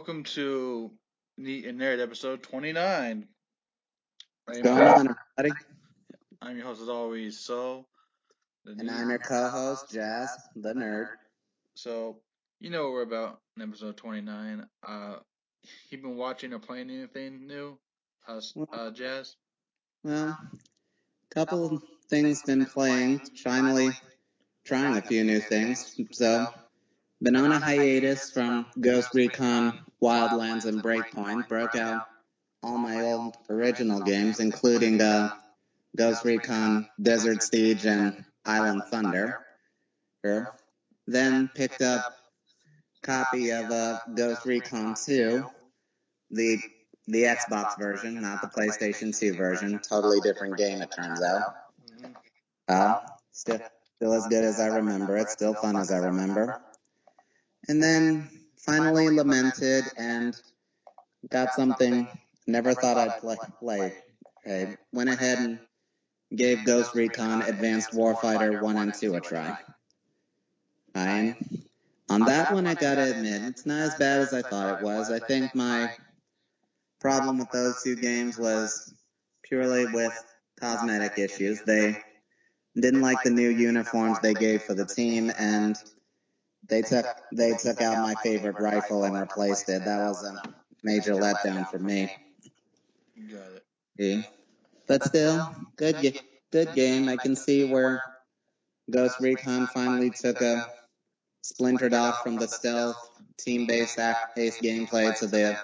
welcome to NEET and Nerd episode 29. What's going on. I'm your host as always, So. And I'm your co-host, Jazz, the nerd. So, you know what we're about in episode 29. Uh, you been watching or playing anything new, uh, uh Jazz? Well, couple things been playing. Finally, trying a few new things. So, been on a hiatus from Ghost Recon, Wildlands, and Breakpoint. Broke out all my old original games, including uh, Ghost Recon, Desert Siege, and Island Thunder. Then picked up copy of uh, Ghost Recon 2, the the Xbox version, not the PlayStation 2 version. Totally different game, it turns out. Uh, still, still as good as I remember it. Still fun as I remember. And then finally lamented and got something never thought I'd play. play. Okay. Went ahead and gave Ghost Recon Advanced Warfighter 1 and 2 a try. On that one, I gotta admit, it's not as bad as I thought it was. I think my problem with those two games was purely with cosmetic issues. They didn't like the new uniforms they gave for the team, and they took they took out my favorite rifle and replaced it. That was a major letdown for me. Got it. Yeah. But still, good good game. I can see where Ghost Recon finally took a splintered off from the stealth team-based based gameplay to the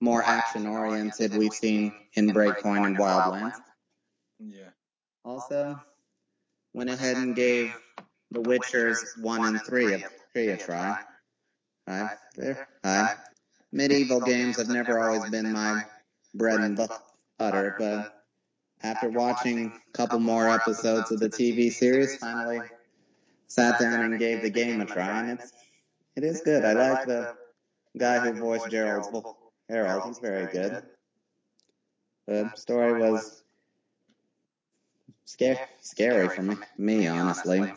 more action-oriented we've seen in Breakpoint and Wildlands. Yeah. Also, went ahead and gave The Witchers 1 and 3 a, three a try. Hi, there. Hi. Medieval games have never always been my bread and butter, but after watching a couple more episodes of the TV series, finally sat down and gave the game a try, and it's it is good. I like the guy who voiced Gerald's Harold. He's very good. The story was scary, scary for me, me honestly.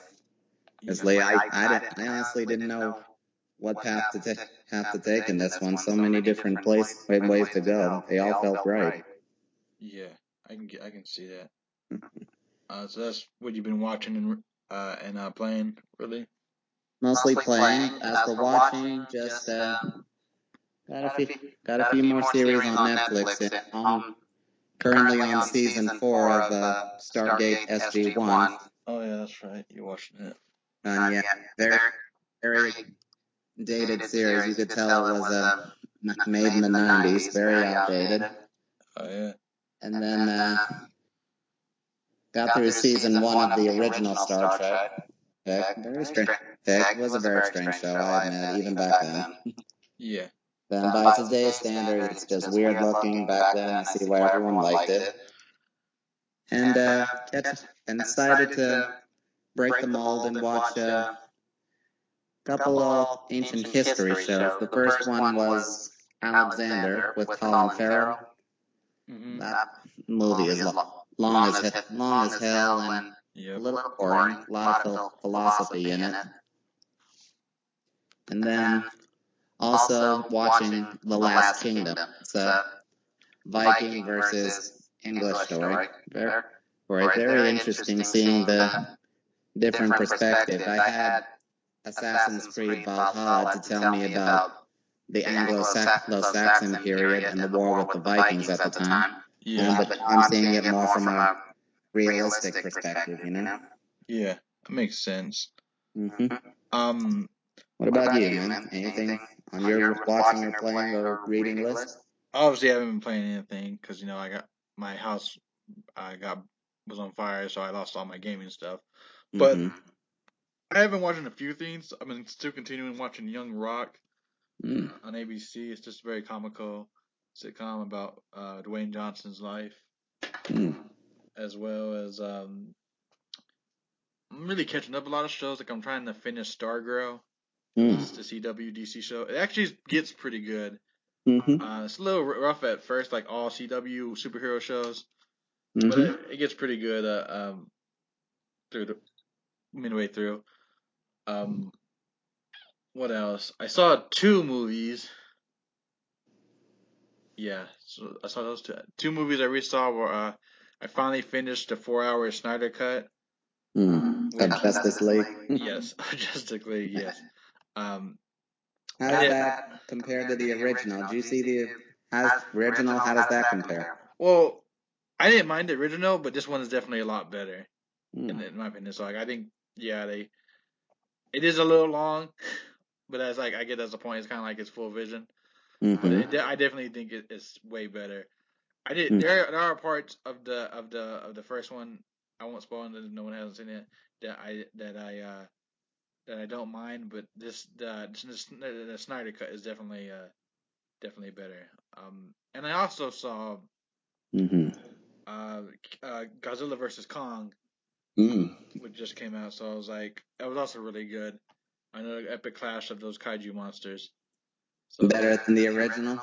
Because I, I, did, I honestly didn't know what path to take, have to take in this one. So many different places, ways to go. They all felt right. Yeah, I can get, I can see that. uh, so that's what you've been watching and uh, and uh, playing, really. Mostly playing. As for watching, just uh, got a few got a few more series on Netflix. I'm currently on season four of uh, Stargate SG One. Oh yeah, that's right. You're watching it. And yeah, very very dated series. You could tell it was uh, made in the '90s. Very outdated. Oh yeah. And then uh, got through season one of the original Star Trek. Heck, very strange. Heck, it was a very strange show, I admit, even back then. Yeah. Then by today's standards, it's just weird looking. Back then, I see why everyone liked it. And uh, catch, and decided to break the mold and watch a couple of ancient history shows. The first one was Alexander with Colin Farrell. Mm-hmm. That movie is long, long as long as hell and Yep. a little boring. A lot of phil- philosophy in it. And then also watching The Last Kingdom. It's a Viking versus English story. Very, very, very interesting seeing the different perspective. I had Assassin's Creed Valhalla to tell me about the Anglo-Saxon period and the war with the Vikings at the time. Yeah. But I'm seeing it more from a realistic perspective, you know? Yeah. That makes sense. hmm Um. What about you, man? Anything on your watching or playing or reading list? Obviously, I haven't been playing anything because you know I got my house. I got was on fire, so I lost all my gaming stuff. But Mhm. I have been watching a few things. I've been still continuing watching Young Rock Mm. on ABC. It's just a very comical sitcom about uh, Dwayne Johnson's life, Mm. as well as um, I'm really catching up a lot of shows. Like I'm trying to finish Stargirl, Mm. it's the CW DC show. It actually gets pretty good. Mhm. Uh, it's a little r- rough at first, like all CW superhero shows, but Mhm. it, it gets pretty good uh, um, through the midway through. Um, what else? I saw two movies. Yeah, so I saw those two. Two movies I saw were uh, I finally finished the four-hour Snyder cut. Mm. Of Justice League. yes, Justice League. Yes. Um, how does that compare to the original? Do you see the how's original? How does that compare? Well, I didn't mind the original, but this one is definitely a lot better, Mm. in, in my opinion. So like, I think, yeah, they, it is a little long, but that's like I get that's the point. It's kind of like its full vision, but hmm it, I definitely think it, it's way better. I did. Mm. There, there are parts of the of the of the first one. I won't spoil it. No one hasn't seen it. That I that I uh that I don't mind, but this the this, the Snyder cut is definitely uh definitely better. Um, and I also saw mm-hmm. uh, uh Godzilla versus Kong, Mm. which just came out. So I was like, that was also really good. Another epic clash of those kaiju monsters. So Better than the original.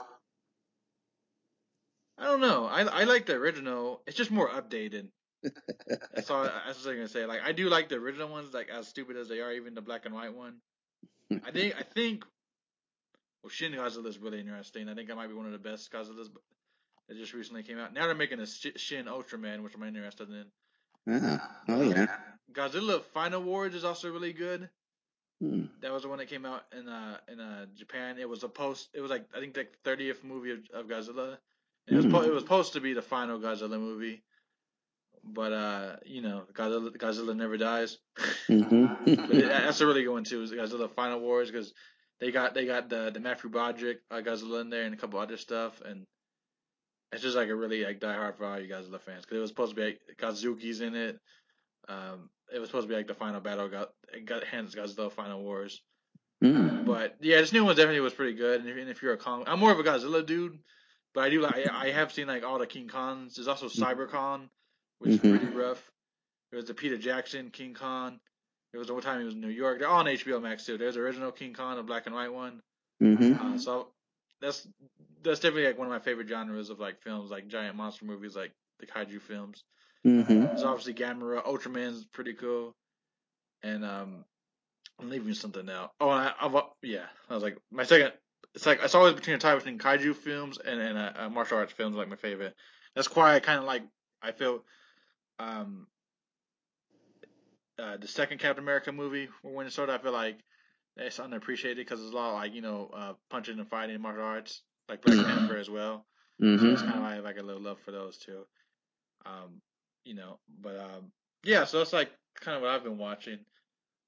I don't know. I I like the original. It's just more updated. That's all. That's what I'm gonna say. Like I do like the original ones, like as stupid as they are, even the black and white one. I think I think. Well, Shin Godzilla is really interesting. I think that might be one of the best Godzillas that just recently came out. Now they're making a Sh- Shin Ultraman, which I'm interested in. Ah. Oh yeah. Godzilla Final Wars is also really good. Mm. That was the one that came out in uh in uh Japan. It was a post. It was like I think the thirtieth movie of, of Godzilla. It was po- Mm. it was supposed to be the final Godzilla movie, but uh you know Godzilla Godzilla never dies. hmm But it, that's a really good one too. Is Godzilla Final Wars because they got they got the the Matthew Broderick uh, Godzilla in there and a couple other stuff and it's just like a really like die hard for all you Godzilla fans because it was supposed to be like Godzuki's in it. Um, it was supposed to be like the final battle. Got got hence Godzilla Final Wars. Mm. But yeah, this new one definitely was pretty good. And if, and if you're a Kong, I'm more of a Godzilla dude, but I do like I, I have seen like all the King Kongs. There's also CyberCon, which is Mhm. pretty rough. There was the Peter Jackson King Kong. There was the one time he was in New York. They're all on HBO Max too. There's the original King Kong, the black and white one. hmm Uh, so that's that's definitely like one of my favorite genres of like films, like giant monster movies, like the kaiju films. hmm There's obviously Gamera, Ultraman's pretty cool, and um, I'm leaving something out. Oh, I, I've, yeah, I was like my second. It's like it's always between a tie between kaiju films and and uh, uh, martial arts films, like my favorite. That's why I kind of like. I feel, um, uh, the second Captain America movie, when it started, I feel like it's underappreciated because there's a lot of like you know uh, punching and fighting martial arts, like Black Mhm. Panther as well. hmm So that's kind of have like a little love for those too. Um, you know, but um, yeah, so that's like kind of what I've been watching.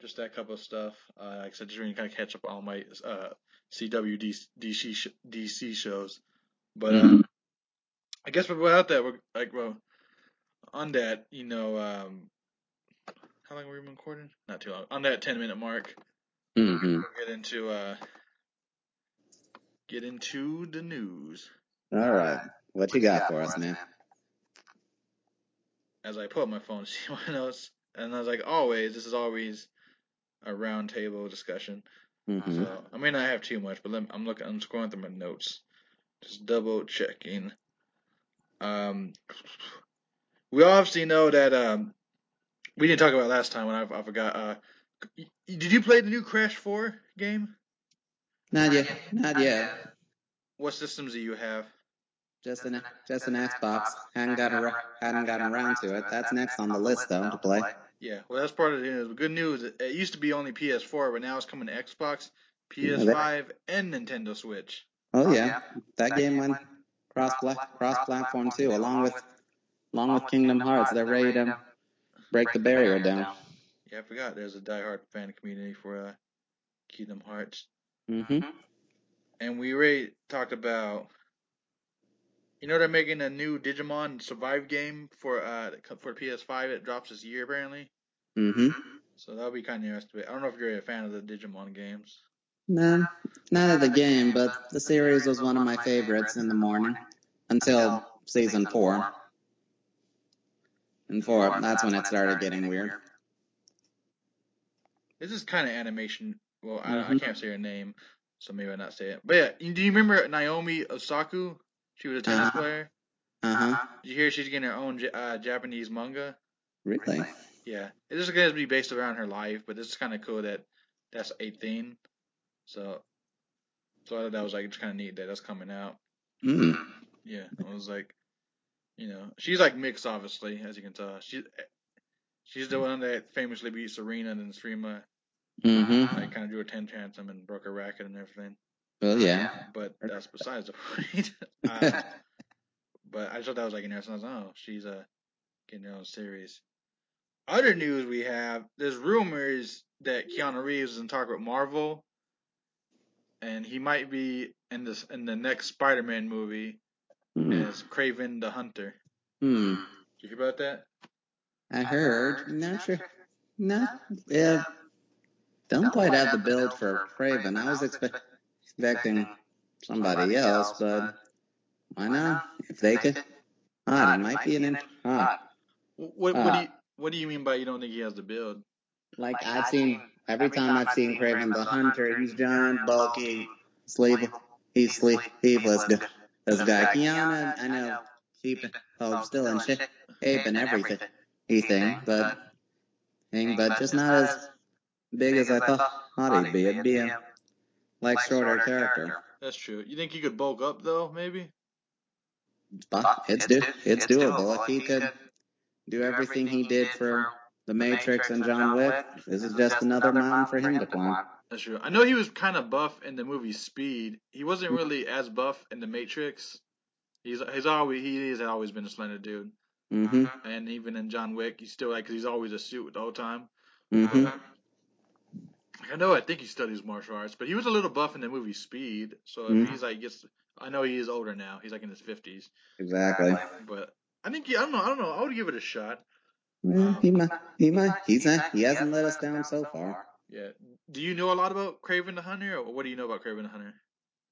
Just that couple of stuff. Uh, like I said, just really kind of catch up on all my uh, CW DC, sh- DC shows. But uh, Mhm. I guess without that, we're like, well, on that, you know, um, how long were we been recording? Not too long. On that ten minute mark, hmm we'll get into uh, get into the news. All right. What you got for us, man? as I put up my phone to see my notes, and I was like, always, this is always a round table discussion. hmm So I may not have too much, but let me, I'm looking, I'm scrolling through my notes, just double checking. Um, we obviously know that um, we didn't talk about it last time when I, I forgot. Uh, did you play the new Crash Four game? Not yet. Not yet. What systems do you have? Just an just an Xbox. Hadn't got ar- hadn't gotten around to it. That's next on the list though to play. Yeah, well, that's part of the news. Good news. It it used to be only PS4, but now it's coming to Xbox, PS5, and Nintendo Switch. Oh yeah, that game went cross cross platform too, along with along with Kingdom Hearts. They're ready to break the barrier down. Yeah, I forgot there's a diehard fan community for uh, Kingdom Hearts. hmm And we already talked about, you know, they're making a new Digimon Survive game for uh for PS5. It drops this year apparently, hmm so that'll be kind of interesting. I don't know if you're a fan of the Digimon games. No, not of the game, but the series was one of my favorites in the morning until season four. And four, that's when it started getting weird. This is kind of animation. Well, I, I Mhm. can't say her name, so maybe I not say it. But yeah, do you remember Naomi Osaka? She was a tennis Uh-huh. player. Uh huh. Did you hear she's getting her own uh, Japanese manga? Really? Yeah, it is just going to be based around her life, but this is kind of cool that that's a thing. So, so I thought that was like it's kind of neat that that's coming out. Mm. Yeah, I was like, you know, she's like mixed, obviously, as you can tell. She she's the one that famously beat Serena and then Serena Mm-hmm. like kind of drew a ten tantrum and broke her racket and everything. Well, yeah. But that's besides the point. um, but I just thought that was like interesting. I was like, oh, she's uh getting her own series. Other news we have: there's rumors that Keanu Reeves is in talk with Marvel, and he might be in this in the next Spider-Man movie Hmm. as Kraven the Hunter. Hmm. Did you hear about that? I heard. Not sure. No. Yeah. Don't quite have the build for Kraven. I was expect- expecting somebody else, but why not? If they could. Odd. It might be an. In- odd. What what, do you what do you mean by you don't think he has the build? Like I've seen every time I've seen Kraven the Hunter, he's giant, bulky, sleeve, he's sleeveless. gu- This guy, Keanu, I know, keep oh, still in shape and everything, everything, but thing, but just not as big as I thought he'd be. It'd be a like shorter character. That's true. You think he could bulk up though? Maybe. But it's do it's doable if he could do everything he did for the Matrix and John Wick. This is just another mountain for him to climb. That's true. I know he was kind of buff in the movie Speed. He wasn't hmm. really as buff in the Matrix. He's he's always he has always been a slender dude, Mm-hmm. and even in John Wick, he's still like cause he's always a suit the whole time. Mm-hmm. I know. I think he studies martial arts, but he was a little buff in the movie Speed. So if Mhm. he's like gets, I know he is older now. He's like in his fifties, Exactly. but I think he, I don't know. I don't know. I would give it a shot. Yeah, he might. He might. He's not, he hasn't let us down so far. Yeah. Do you know a lot about Kraven the Hunter, or what do you know about Kraven the Hunter?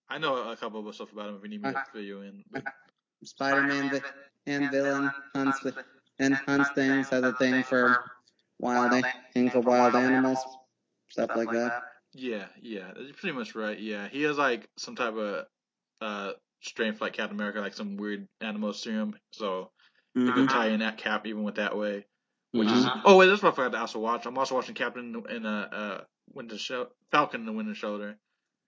I know a couple of stuff about him. If you need me to fill you in, but Spider-Man vi- and villain hunts th- and hunts things as a thing for wild a- thing for wild animals, stuff like that. yeah, yeah, that's pretty much right. Yeah, he has like some type of uh strength like Captain America, like some weird animal serum. So they could tie in that cap even with that way. Which is Mhm. oh wait, that's what I forgot to also watch. I'm also watching Captain in a uh, uh Winter Show Falcon in the Winter Soldier,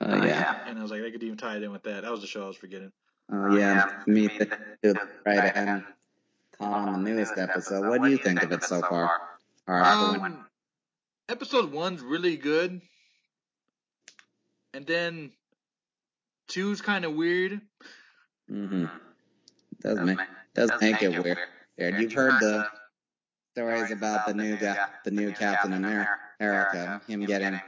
Uh, yeah. and I was like they could even tie it in with that. That was the show I was forgetting. Oh yeah. Me th- too. Right. I hadn't caught on the newest episode. What do you think of it so far? Or after one? Um, episode one's really good, and then two's kind of weird. Mm-hmm. Does make does make it weird. Weird. You've heard the stories about the new guy, the new Captain America, him getting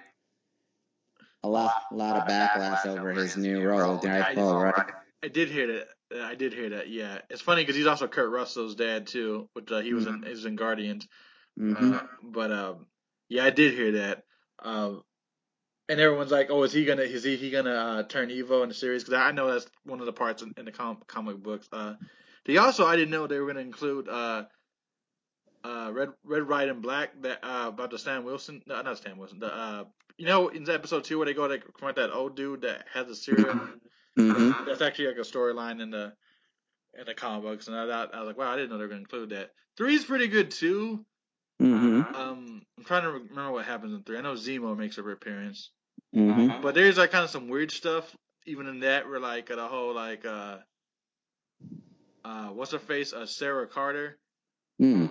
a lot, a lot of backlash over his new role, right? Well, right. I did hear that. uh, I did hear that. Yeah, it's funny because he's also Kurt Russell's dad too, which uh, he was in. He in Guardians. Mm-hmm. Uh, but um, yeah, I did hear that. Um, and everyone's like, "Oh, is he gonna? Is he, he gonna uh, turn evil in the series?" Because I know that's one of the parts in, in the com- comic books. Uh, they also I didn't know they were gonna include uh, uh, Red Red White and Black that uh, about the Stan Wilson. No, not Stan Wilson. The uh, you know in episode two where they go to confront that old dude that has the serum. Mm-hmm. That's actually like a storyline in the in the comic books, and I, thought- I was like, wow, I didn't know they were gonna include that. Three's pretty good too. Mm-hmm. Um, I'm trying to remember what happens in three. I know Zemo makes a appearance, Mm-hmm. but there's like kind of some weird stuff even in that. Where like the whole like uh uh what's her face uh Sarah Carter Mm.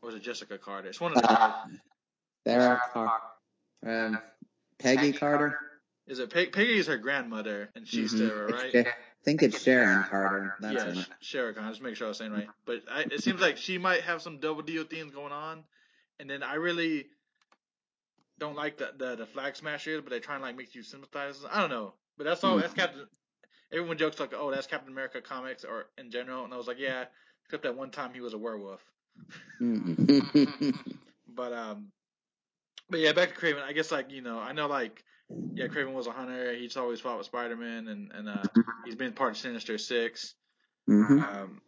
or is it Jessica Carter? It's one of the Uh, Sarah Car- um, Peggy Carter. Is it Peg- Peggy is her grandmother and she's Mhm. Sarah, right? I think it's Sharon Carter. That's yeah, it. Sh- Sarah Just make sure I was saying right. But I, it seems like she might have some double deal things going on, and then I really don't like the the, the flag smashers, but they try and like make you sympathize. I don't know, but that's all. Hmm. That's Captain. Everyone jokes like, "Oh, that's Captain America comics," or in general, and I was like, "Yeah," except that one time he was a werewolf. Mhm. But um, but yeah, back to Kraven. I guess like you know, I know like yeah, Kraven was a hunter. He's always fought with Spider Man, and and uh, he's been part of Sinister Six. Mhm. Um,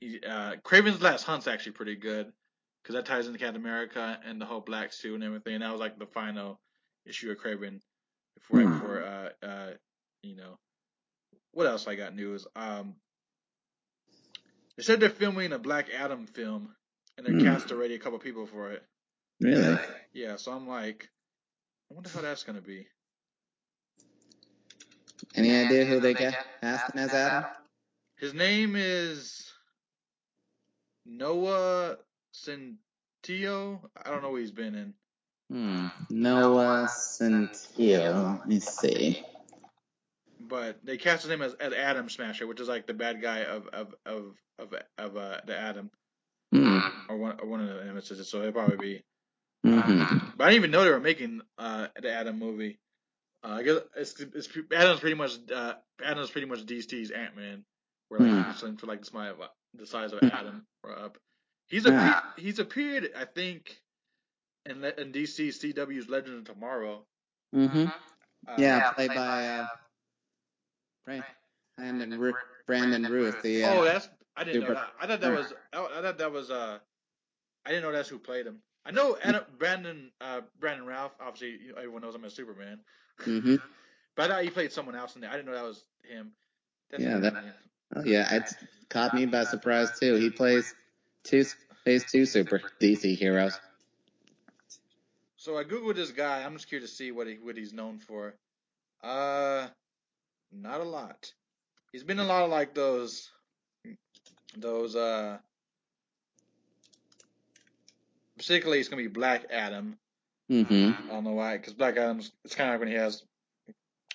he, uh, Kraven's Last Hunt's actually pretty good because that ties into Captain America and the whole black suit and everything. And that was like the final issue of Craven before Hmm. before uh uh you know what else I got news. Um, they said they're filming a Black Adam film and they Hmm. cast already a couple people for it. Really? Yeah, so I'm like, I wonder how that's gonna be. Any idea who they ca- cast him as Adam? His name is Noah Centineo. I don't know what he's been in. Hmm. Noah Centineo. Let me see. But they casted him as, as Atom Smasher, which is like the bad guy of of of of, of uh, the Adam, Hmm. or one or one of the nemesis. So it'll probably be. Mm-hmm. But I didn't even know they were making uh, the Adam movie. Uh, I guess it's, it's Atom's pretty much uh, Atom's pretty much DC's Ant Man, where like he's slim for like the size of the size of Hmm. Adam or up. He's a Yeah. he's appeared I think in in DC CW's Legend of Tomorrow. Mm-hmm. Uh, Yeah, played by uh, Bra- Brandon Ru- Brandon Routh. The uh, Oh, that's I didn't know that. I thought that was oh, I thought that was uh I didn't know that's who played him. I know Adam, Brandon uh Brandon Ralph. Obviously, you know, everyone knows I'm a Superman. mm-hmm. But I thought he played someone else in there. I didn't know that was him. That's Yeah, that- Oh yeah, it caught me by surprise too. He plays two plays two super DC heroes. So I googled this guy. I'm just curious to see what he what he's known for. Uh, not a lot. He's been in a lot of like those, those uh. Particularly, it's gonna be Black Adam. Mm-hmm. I don't know why, because Black Adam's it's kind of like when he has.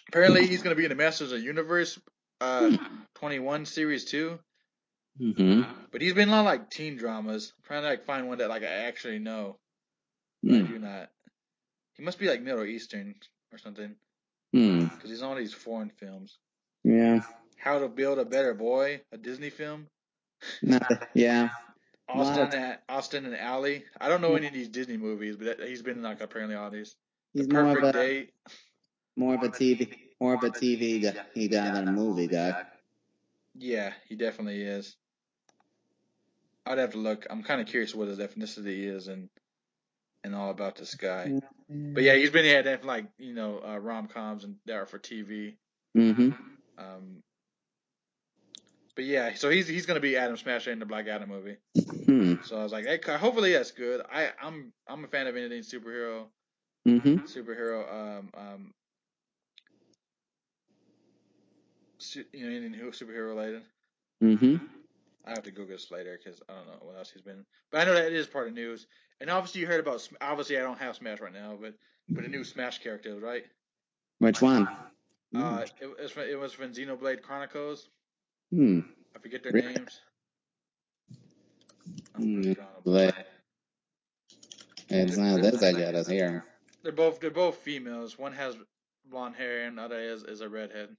Apparently, he's gonna be in the Masters of the Universe, uh, 21 series two. Mm-hmm. But he's been in a lot of like teen dramas. I'm trying to like find one that like I actually know. But I Mm. do not. He must be like Middle Eastern or something, Hmm. because he's on these foreign films. Yeah. How to Build a Better Boy, a Disney film. Yeah. Austin of- and Austin and Ally. I don't know any of these Disney movies, but that, he's been like apparently all these. He's the more of a Date. more of a TV more of a TV guy, he guy than a movie guy. Yeah, he definitely is. I'd have to look. I'm kind of curious what his ethnicity is and and all about this guy. But yeah, he's been definitely like you know uh, rom coms and that are for TV. Mm-hmm. Um, but yeah, so he's he's gonna be Atom Smasher in the Black Adam movie. Hmm. So I was like, hey, hopefully that's good. I I'm I'm a fan of anything superhero Mm-hmm. superhero um um su- you know anything superhero related. Mm-hmm. I have to Google this later because I don't know what else he's been. But I know that it is part of news. And obviously you heard about. Obviously I don't have Smash right now, but but the new Smash character, right? Which one? Uh, it, it was from, it was from Xenoblade Chronicles. Hmm. I forget their Really? names. I'm Hmm. just drawing a Blade. blank. It's not this I got us here. They're both they're both females. One has blonde hair and the other is is a redhead.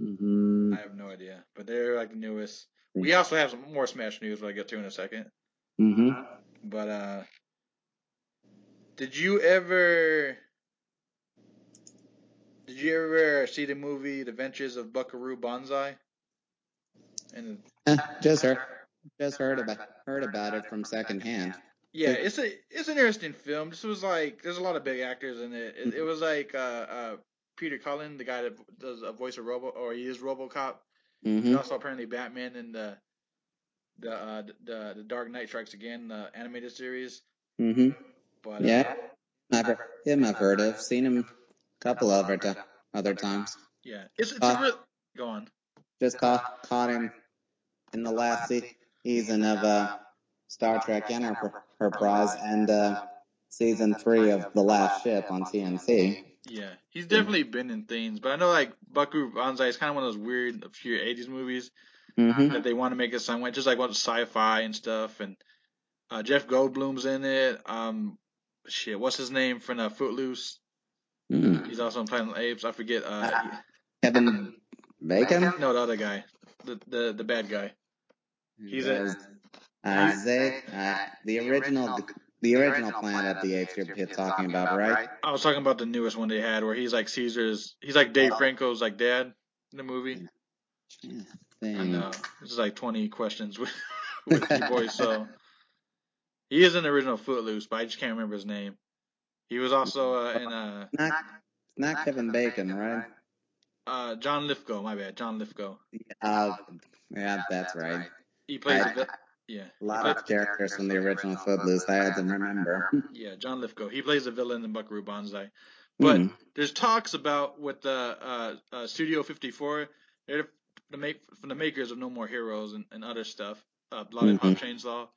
Mm-hmm. I have no idea, but they're like the newest. We also have some more Smash news, that I get to in a second. Mm-hmm. But uh, did you ever? Did you ever see the movie The Adventures of Buckaroo Banzai? And Eh, just heard just heard about heard about it from secondhand. yeah, it's a it's an interesting film. This was like there's a lot of big actors in it. It, it was like uh, uh, Peter Cullen, the guy that does a voice of Robo, or he is RoboCop. And Mm-hmm. also apparently Batman in the the uh, the the Dark Knight Strikes Again, the animated series. Mm-hmm. But Yeah. uh, I've heard, him I've heard of. Seen him a couple of other, other times. yeah, it's it's Uh, a real. Go on. Just caught caught him in the last season of uh, Star Trek Enterprise and uh, season three of The Last Ship on TNT. Yeah, he's definitely been in things, but I know like Buckaroo Banzai is kind of one of those weird, obscure '80s movies Mm-hmm. that they want to make it sound like just like what sci-fi and stuff. And uh, Jeff Goldblum's in it. Um, shit, what's his name from uh, Footloose? Mm. He's also in Planet of the Apes. I forget. Uh, Kevin Bacon. no, the other guy, the the the bad guy. He's a- Isaiah, uh, the original, the original Planet of the Apes you're talking about, right? I was talking about the newest one they had where he's like Caesar's. He's like Dave Franco's like dad in the movie. Yeah, I know. This is like 20 questions with, with you boys, so. He is in the original Footloose, but I just can't remember his name. He was also uh, in uh, Not, not Kevin Bacon, right? Uh, John Lithgow, my bad, John Lithgow. Uh, yeah, that's right. He plays I- a vi- yeah, A lot of characters from the original Footloose I had to remember. yeah, John Lithgow. He plays a villain in Buckaroo Banzai. But Hmm. there's talks about with the uh, uh, Studio 54. They're the make from the makers of No More Heroes and, and other stuff. Uh, Lollipop Mhm. Chainsaw,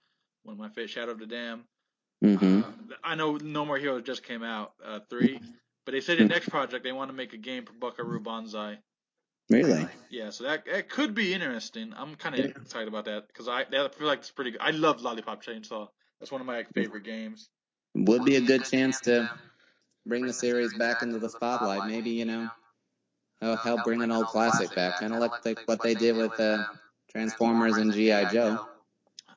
one of my favorite. Shadow of the Dam. hmm Uh, I know No More Heroes just came out uh, three, but they said the next project they want to make a game for Buckaroo Banzai. Really? Yeah, so that that could be interesting. I'm kind of Yeah. excited about that because I that, I feel like it's pretty good. I love Lollipop Chainsaw. That's one of my favorite games. Would be a good chance to bring the series back into the spotlight. Maybe you know, oh, help bring an old classic back, kind of like the, what they did with uh, Transformers and GI Joe.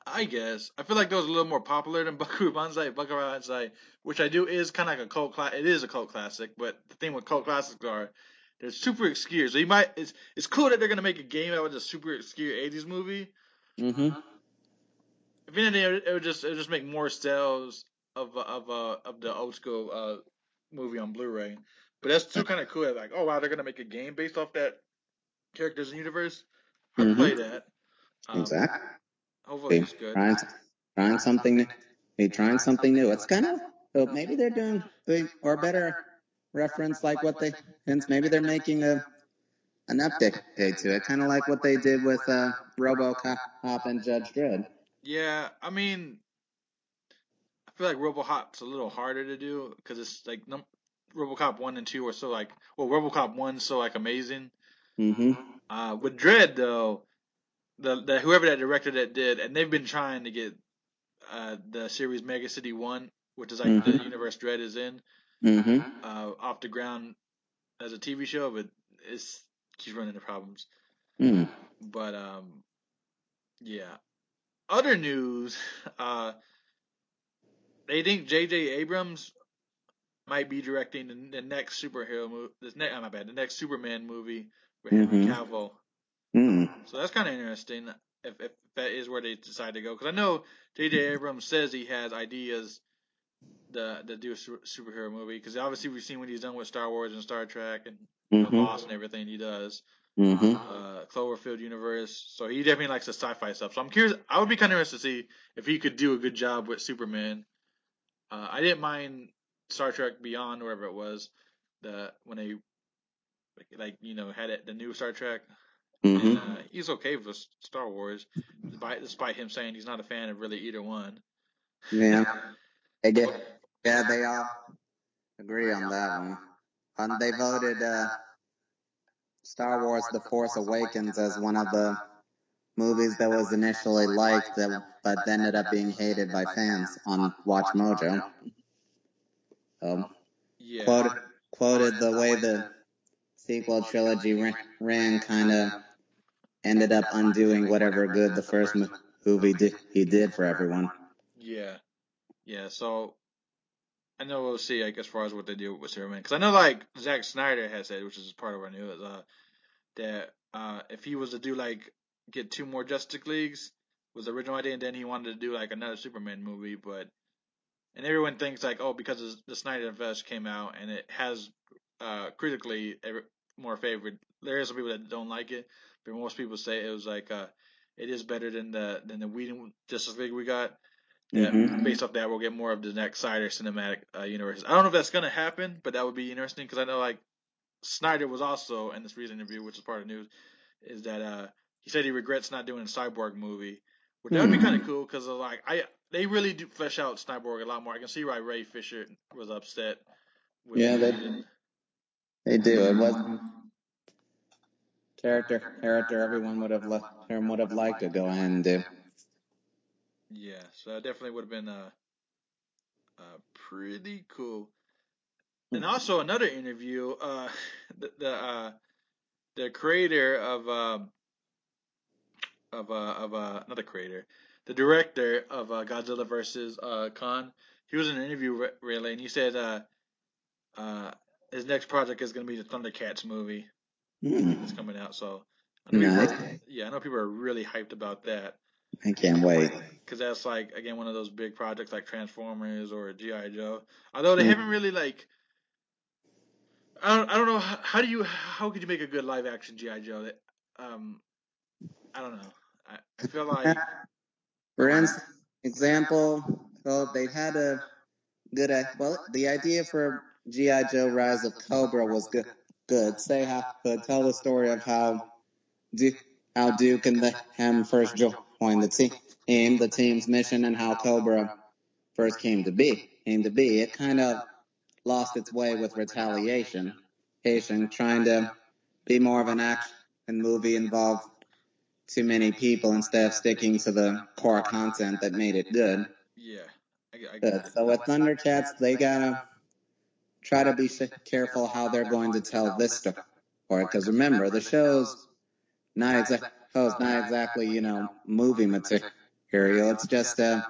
I guess I feel like those are a little more popular than Buckaroo Banzai. Buckaroo Banzai, which I do, is kind of like a cult class. It is a cult classic, but the thing with cult classics are they're super obscure. So you might it's it's cool that they're gonna make a game out of a super obscure '80s movie. Mm-hmm. If anything, it would, it would just it would just make more sales of of uh of the old school uh movie on Blu-ray. But that's still kind of cool. Like, oh wow, they're gonna make a game based off that characters and universe. I'd Mhm. play that. Um, Exactly. Hopefully it's good. Trying, trying something new. Be trying something new. It's kind of oh, maybe they're doing the or better reference like what they since maybe they're making a an update to it, kind of like what they did with uh, RoboCop and Judge Dredd. Yeah, I mean, I feel like RoboCop's a little harder to do because it's like num- RoboCop one and two are so like well, RoboCop one's so like amazing. hmm Uh, with Dredd though, the the whoever that director that did, and they've been trying to get uh the series Mega City One, which is like the Mhm. universe Dredd is in, hmm uh, off the ground as a TV show, but it's keeps running into problems. Mm. But um, yeah. Other news, uh, they think J.J. Abrams might be directing the, the next superhero movie. This ne- oh, my bad, the next Superman movie with Henry Mhm. Cavill. Mm. So that's kind of interesting if, if that is where they decide to go. Because I know J.J. Abrams says he has ideas to, to do a su- superhero movie. Because obviously we've seen what he's done with Star Wars and Star Trek and Mhm. Lost and everything he does. hmm Uh, Cloverfield universe. So he definitely likes the sci-fi stuff. So I'm curious. I would be kind of interested to see if he could do a good job with Superman. Uh, I didn't mind Star Trek Beyond, wherever it was, the when they like you know had it the new Star Trek. Hmm And, uh, he's okay with Star Wars, despite, despite him saying he's not a fan of really either one. Yeah. They did. Yeah, they all agree on that one. Um, they voted uh, Star Wars: The Force Awakens as one of the movies that was initially liked, that, but ended up being hated by fans on Watch Mojo. Um, Yeah. quoted, quoted the way the sequel trilogy ran, ran kind of ended up undoing whatever good the first movie did, he did for everyone. Yeah. Yeah. So I know we'll see, like, as far as what they do with Superman. Because I know, like, Zack Snyder has said, which is part of our news, uh, that uh, if he was to do, like, get two more Justice Leagues, was the original idea, and then he wanted to do, like, another Superman movie, but. And everyone thinks, like, oh, because the Snyder Fest came out and it has uh, critically more favored. There are some people that don't like it, but most people say it was like uh, it is better than the than the Whedon Justice League we got. That Mhm. based off that, we'll get more of the next Snyder cinematic uh, universe. I don't know if that's gonna happen, but that would be interesting because I know like Snyder was also in this recent interview, which is part of the news, is that uh he said he regrets not doing a cyborg movie, which that would be Hmm. kind of cool because like I they really do flesh out Cyborg a lot more. I can see why Ray Fisher was upset. With Yeah, they-. They do. It was character character everyone would have li- everyone would have liked to go ahead and do. Yeah, so that definitely would have been uh, uh pretty cool. And also another interview, uh, the the uh, the creator of um of uh of uh not the creator, the director of uh, Godzilla versus uh Kong, he was in an interview re- really, and he said uh uh his next project is gonna be the Thundercats movie Hmm. that's coming out. So I know people Nice. are, yeah, I know people are really hyped about that. I can't wait. because that's like again one of those big projects like Transformers or GI Joe. Although they Mm. haven't really like, I don't, I don't know how, how do you how could you make a good live action GI Joe? That um, I don't know. I, I feel like For instance, example, well, they had a good, well, the idea for G.I. Joe Rise of Cobra was good. Good. Say how, but tell the story of how do, how Duke and the Hem first joined the team, the team's mission, and how Cobra first came to be. Came to be. It kind of lost its way with retaliation, Asian trying to be more of an action movie involved too many people instead of sticking to the core content that made it good. Yeah. I, I Good. So with Thundercats, they gotta try to be careful how they're going to tell this story. Because remember, the show's not exactly, show's not exactly, you know, movie material. It's just a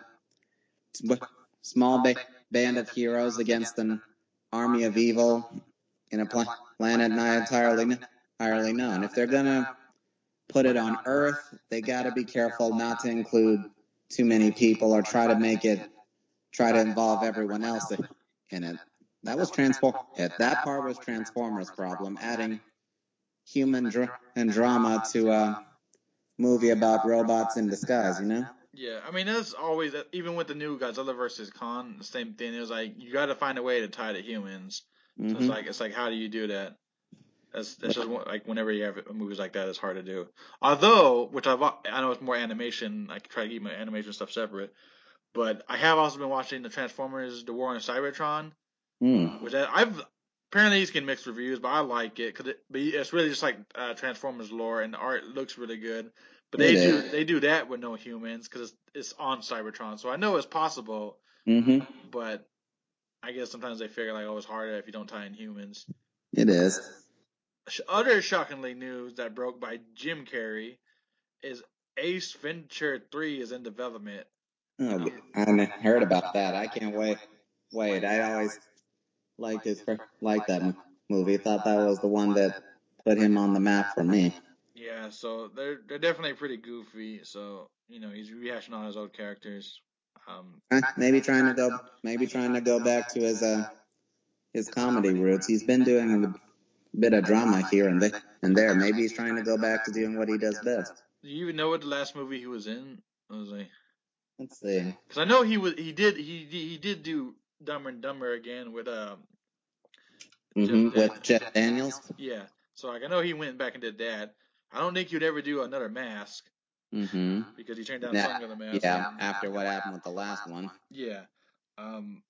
small ba- band of heroes against an army of evil in a pla- planet not entirely, entirely known. If they're gonna put it on Earth, they gotta be careful not to include too many people or try to make it, try to involve everyone else in it. That was transform. That part was Transformers' problem, adding human dr- and drama to a movie about robots in disguise. You know? Yeah, I mean that's always uh, even with the new Godzilla versus Kong, the same thing. It was like you got to find a way to tie to humans. So it's mm-hmm. like it's like how do you do that? That's that's just like whenever you have movies like that, it's hard to do. Although, which I've I know it's more animation. I can try to keep my animation stuff separate. But I have also been watching the Transformers: The War on Cybertron, Mm. which I, I've apparently he's getting mixed reviews, but I like it because it, it's really just like uh, Transformers lore and the art looks really good. But they It do they do that with no humans because it's, it's on Cybertron, so I know it's possible. Mhm. But I guess sometimes they figure like oh it's harder if you don't tie in humans. It is. Other shockingly news that broke by Jim Carrey is Ace Ventura 3 is in development. Oh, I hadn't heard about that. I can't wait. Wait, I always liked his liked that movie. Thought that was the one that put him on the map for me. Yeah, so they're they're definitely pretty goofy. So you know he's rehashing all his old characters. Um, Maybe trying to go. Maybe trying to go back to his uh his comedy roots. He's been doing a bit of drama here and there. And there, maybe he's trying to go back to doing what he does best. do you even know what the last movie he was in? I was like, Let's see. because I know he was he did he he did do Dumber and Dumber again with um hmm Jeff With Jeff Daniels. yeah. So like I know he went back and did that. I don't think he'd ever do another mask hmm because he turned down Yeah, Son of the Mask. yeah. After what happened with the last one. Yeah. Um,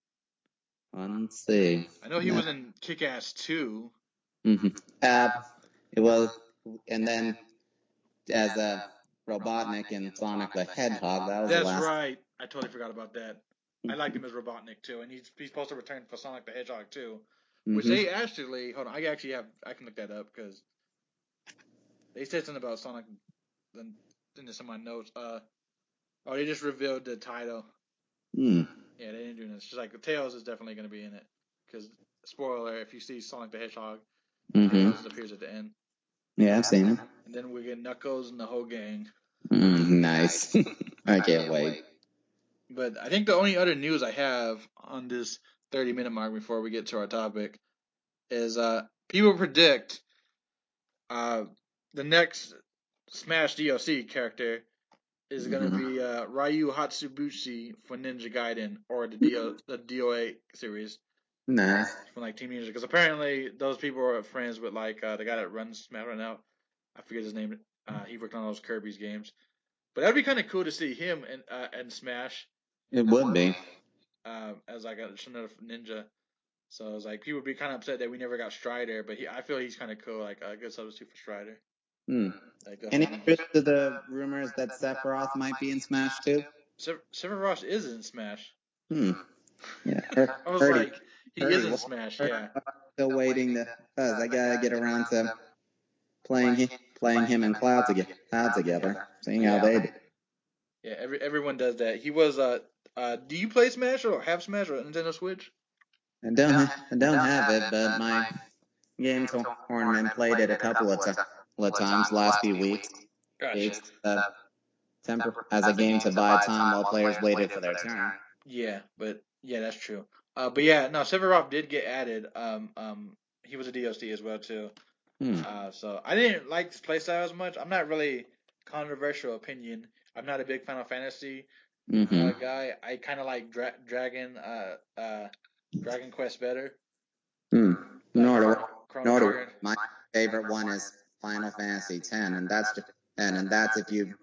Let's see. I know he was in Kick Ass 2. hmm Uh, it was, and then as a Robotnik in Sonic the Hedgehog, that was the That's last. right. I totally forgot about that. I liked him as Robotnik too, and he's he's supposed to return for Sonic the Hedgehog too. Which Mhm. they actually hold on, I actually have I can look that up because they said something about Sonic in, in some of my notes. Uh, oh, they just revealed the title. Hmm. Yeah, they didn't do this. Just like the Tails is definitely going to be in it because spoiler, if you see Sonic the Hedgehog, hmm Tails appears at the end, Yeah, I've seen it. and then we get Knuckles and the whole gang. Mm, nice. I can't wait. But I think the only other news I have on this 30 minute mark before we get to our topic is uh people predict uh the next Smash DLC character is gonna Mhm. be uh Ryu Hatsubushi for Ninja Gaiden or the DO the DOA series Nah. from like Team Ninja because apparently those people are friends with like uh, the guy that runs Smash right now. I forget his name. Uh, he worked on all those Kirby's games. But that'd be kind of cool to see him in uh, in Smash It would be. uh, as like a another ninja. So it's like people would be kind of upset that we never got Strider, but he, I feel he's kind of cool, like a good substitute for Strider. Hmm. Like uh, Any truth to the rumors that Sephiroth might be in Smash too? Sever- Sephiroth is in Smash. Hmm. Yeah. I was like, he is in was. Smash, yeah. Still waiting to, I gotta get around to playing hi- playing him and Cloud together. Cloud together. Seeing how they do. Yeah, every everyone does that. He was uh uh. Do you play Smash or have Smash or Nintendo Switch? I don't I don't have it, but my game tournament played it a couple of, ti- couple of times last few weeks. Gotcha. It's uh, temper as a game to buy time while players waited for their turn. Yeah, but yeah, that's true. Uh, but yeah, no, Sephiroth did get added. Um, um, he was a DLC as well too. Hmm. Uh, so I didn't like this playstyle as much. I'm not really controversial opinion. I'm not a big Final Fantasy hmm uh, guy. I kind of like Dra- Dragon, uh, uh, Dragon Quest better. Like Nor do nor do my favorite one is Final Fantasy X, and that's just, and, and that's if you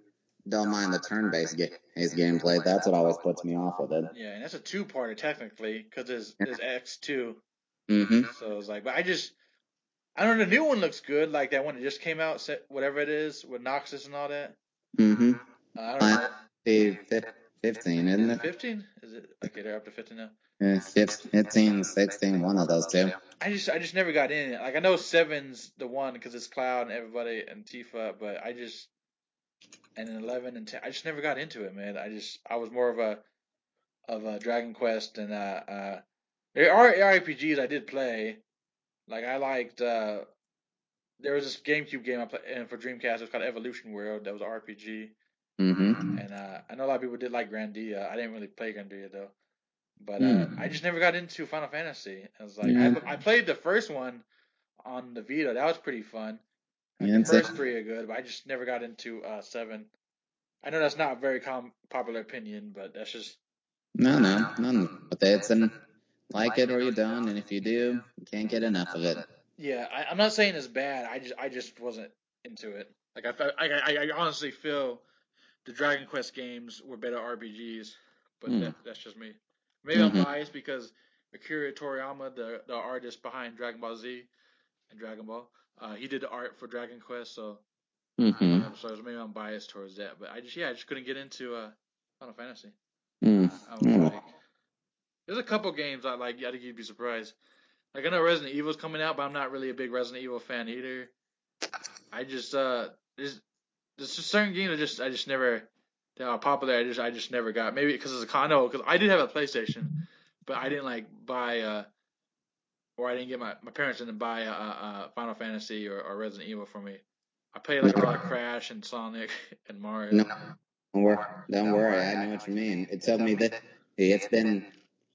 don't mind the turn-based ga- gameplay. That's what always puts me off with it. Yeah, and that's a two-parter technically because there's there's X two. Mm-hmm. So it's like, but I just, I don't know. The new one looks good. Like that one that just came out, whatever it is with Noctis and all that. Mm-hmm. Uh, I don't know. 15, Is isn't it it? 15? Is it okay? They're up to 15 now. Fif- 15, 16, one of those two. I just, I just never got in it. Like I know seven's the one because it's Cloud and everybody and Tifa, but I just, and then 11 and 10, I just never got into it, man. I just, I was more of a, of a Dragon Quest and uh, uh, there are RPGs I did play. Like I liked, uh, there was this GameCube game I played, and for Dreamcast, it was called Evolution World. That was an RPG. Mm-hmm. And uh, I know a lot of people did like Grandia. I didn't really play Grandia though. But uh, Mm. I just never got into Final Fantasy. I was like, Yeah. I, I played the first one on the Vita. That was pretty fun. Like, Yeah, the first three are good, but I just never got into uh, seven. I know that's not a very com- popular opinion, but that's just No, no, with it. It's an like it or you don't, and if you do, you can't get enough of it. yeah. I, I'm not saying it's bad. I just I just wasn't into it. Like I I I, I honestly feel the Dragon Quest games were better RPGs, but Hmm. that, that's just me. Maybe I'm Mhm. biased because Akira Toriyama, the the artist behind Dragon Ball Z and Dragon Ball, uh, he did the art for Dragon Quest, so Mm-hmm. so maybe I'm biased towards that. But I just yeah, I just couldn't get into uh, Final Fantasy. Mm. I Mm. like, there's a couple games I like. I think you'd be surprised. Like I know Resident Evil's coming out, but I'm not really a big Resident Evil fan either. I just uh, there's there's just certain games I just I just never that are popular. I just I just never got. Maybe because it's a condo. Because I did have a PlayStation, but I didn't like buy uh, or I didn't get my my parents didn't buy uh, uh Final Fantasy or, or Resident Evil for me. I played like a lot of Crash and Sonic and Mario. No, don't worry. Don't worry. I know what you mean. It took me that it's been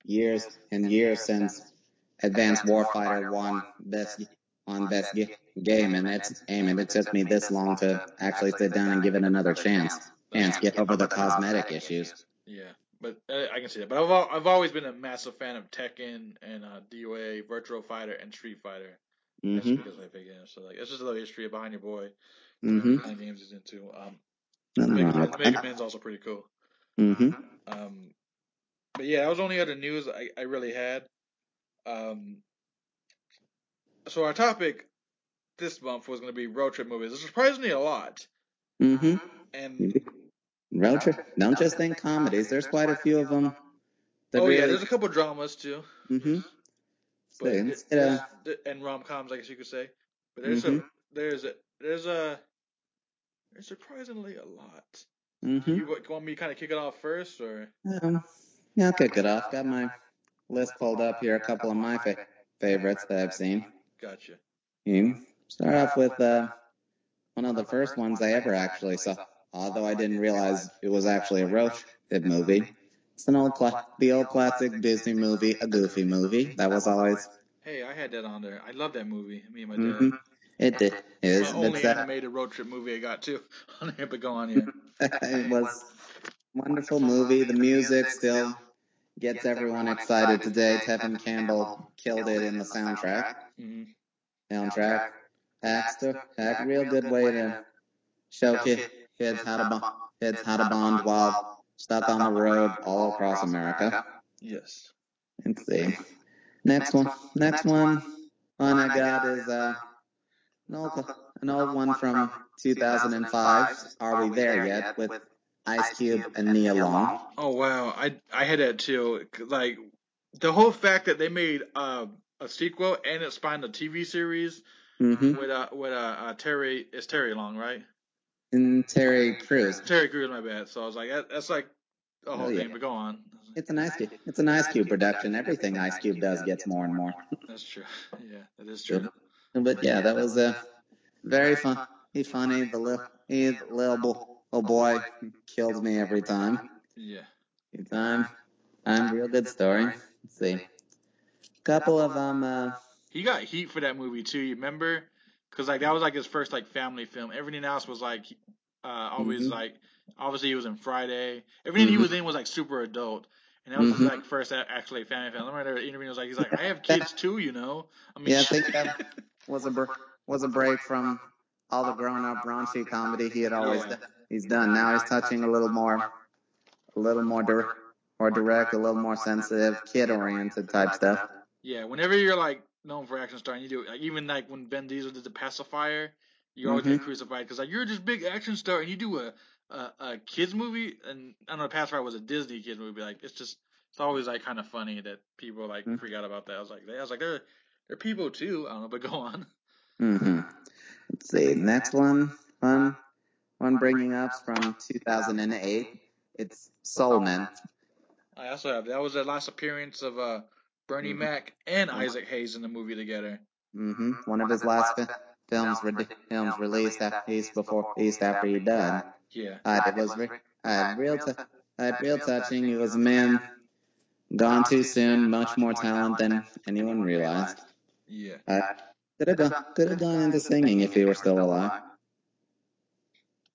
years and years since Advanced Warfighter won best on best G- game, and it's aim, and it took me this long to actually sit down and give it another chance and get over the cosmetic issues. Yeah, but uh, I can see that. But I've al- I've always been a massive fan of Tekken and uh, DOA, Virtua Fighter, and Street Fighter. That's Mm-hmm. because my big games. So like, it's just a little history behind your boy. Mm-hmm. What kind of games he's into. Um, Nothing Mega, wrong Man, Mega. Man's also pretty cool. Mm-hmm. Um, but yeah, that was the only other news I, I really had. Um, so our topic this month was going to be road trip movies. There's surprisingly a lot, Mm-hmm. and Road trip. Don't just think comedies. There's quite a few of them. Oh yeah, there's a couple dramas too. Mm-hmm. But it- of and rom coms, I guess you could say. But there's Mhm. a there's a there's a there's surprisingly a lot. mm-hmm. You wa- want me to kind of kick it off first, or Um, yeah, I'll kick it off. Got my list pulled up here. A couple of my fa- favorites that I've seen. Gotcha? You start off with uh, one of the first ones I ever actually saw, although I didn't realize it was actually a road trip movie. It's an old, cla- the old classic Disney movie, a Goofy movie. That was always. Hey, I had that on there. I love that movie. Me and my dad. Mm-hmm. It did. Is My only it's, uh, animated road trip movie I got too on here, but go on here. it was wonderful movie. The music still gets everyone excited today. Tevin Campbell killed it in the soundtrack. hmm Soundtrack packs the pack real good way to show ki- kids how to bond, kids how to bond while stuck on the road all across America. Yes. Let's see. Next one. Next one. One I got is uh, an old an old one from 2005. Are we there yet? With Ice Cube and Nia Long. Oh wow, I I had that too. Like the whole fact that they made uh, a sequel and it spawned a TV series Mm-hmm. with uh with uh, uh Terry it's Terry Long right? And Terry Crews. Terry Crews, my bad. So I was like that, that's like the whole Oh, yeah. thing. But go on. It's an Ice Cube. It's an Ice Cube production. Everything Ice Cube does gets more and more. That's true. Yeah, that is true. But yeah, that was a very fun. He funny. The little, he, the little bo- oh boy kills me every time. Yeah. Every time. I'm real good story. Let's see. Couple of um. Uh, He got heat for that movie too. You remember? Cause like that was like his first like family film. Everything else was like uh always Mhm. like obviously he was in Friday. Everything he Mhm. was in was like super adult. And that was his Mhm. like first a- actually family film. I remember the interview was like he's like I have kids too, you know. I mean, Yeah, I think that- was a br- was a break from all the grown-up raunchy comedy he had always Yeah. done. He's done. Now he's touching a little more, a little more dir- more direct, a little more sensitive, kid-oriented type stuff. Yeah, whenever you're like known for action star, and you do like even like when Vin Diesel did the pacifier, you always get Mhm. crucified because like you're just big action star and you do a, a a kids movie, and I don't know, pacifier was a Disney kids movie. Like it's just it's always like kind of funny that people like Mhm. forgot about that. I was like, I was like, they're they're people too. I don't know, but go on. Mm-hmm. Let's see. Next one, one, one bringing up's from 2008. It's Soul Men. I also have that was the last appearance of uh Bernie Mhm. Mac and Isaac Hayes in the movie together. hmm One of his last fi- films, re- films released after East before East after he died. Yeah, Uh, it was re- uh, real, t- uh, real touching. He was a man gone too soon, much more talent than anyone realized. yeah. Uh, could have gone, could have gone into singing if he were still alive.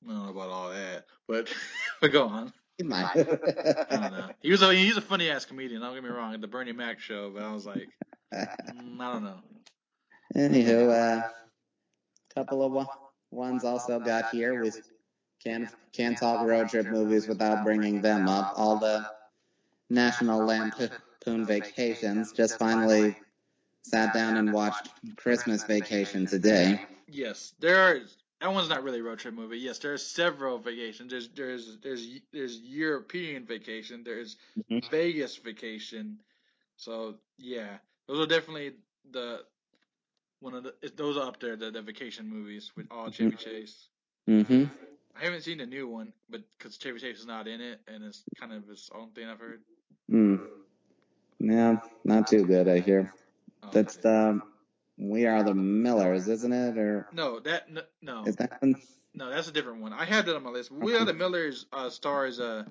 I don't know about all that, but but go on. He might. I don't know. He was a he's a funny ass comedian. Don't get me wrong, at the Bernie Mac show, but I was like, mm, I don't know. Anywho, uh, couple of one, ones also got here. We can't can't talk road trip movies without bringing them up. All the National Lampoon Vacations just finally sat down and watched Christmas Vacation today. Yes, there are. That one's not really a road trip movie. Yes, there are several vacations. There's there's there's there's European vacation. There's Mhm. Vegas vacation. So yeah, those are definitely the one of the those are up there. The, the vacation movies with all Chevy Chase. Mm-hmm. I haven't seen the new one, but because Chevy Chase is not in it, and it's kind of his own thing I've heard. Mm. Yeah, not too good, I hear. Oh, That's okay. the We Are the Millers, isn't it? Or no that no, no is that one? no that's a different one. I had that on my list. We Are the Millers uh, stars uh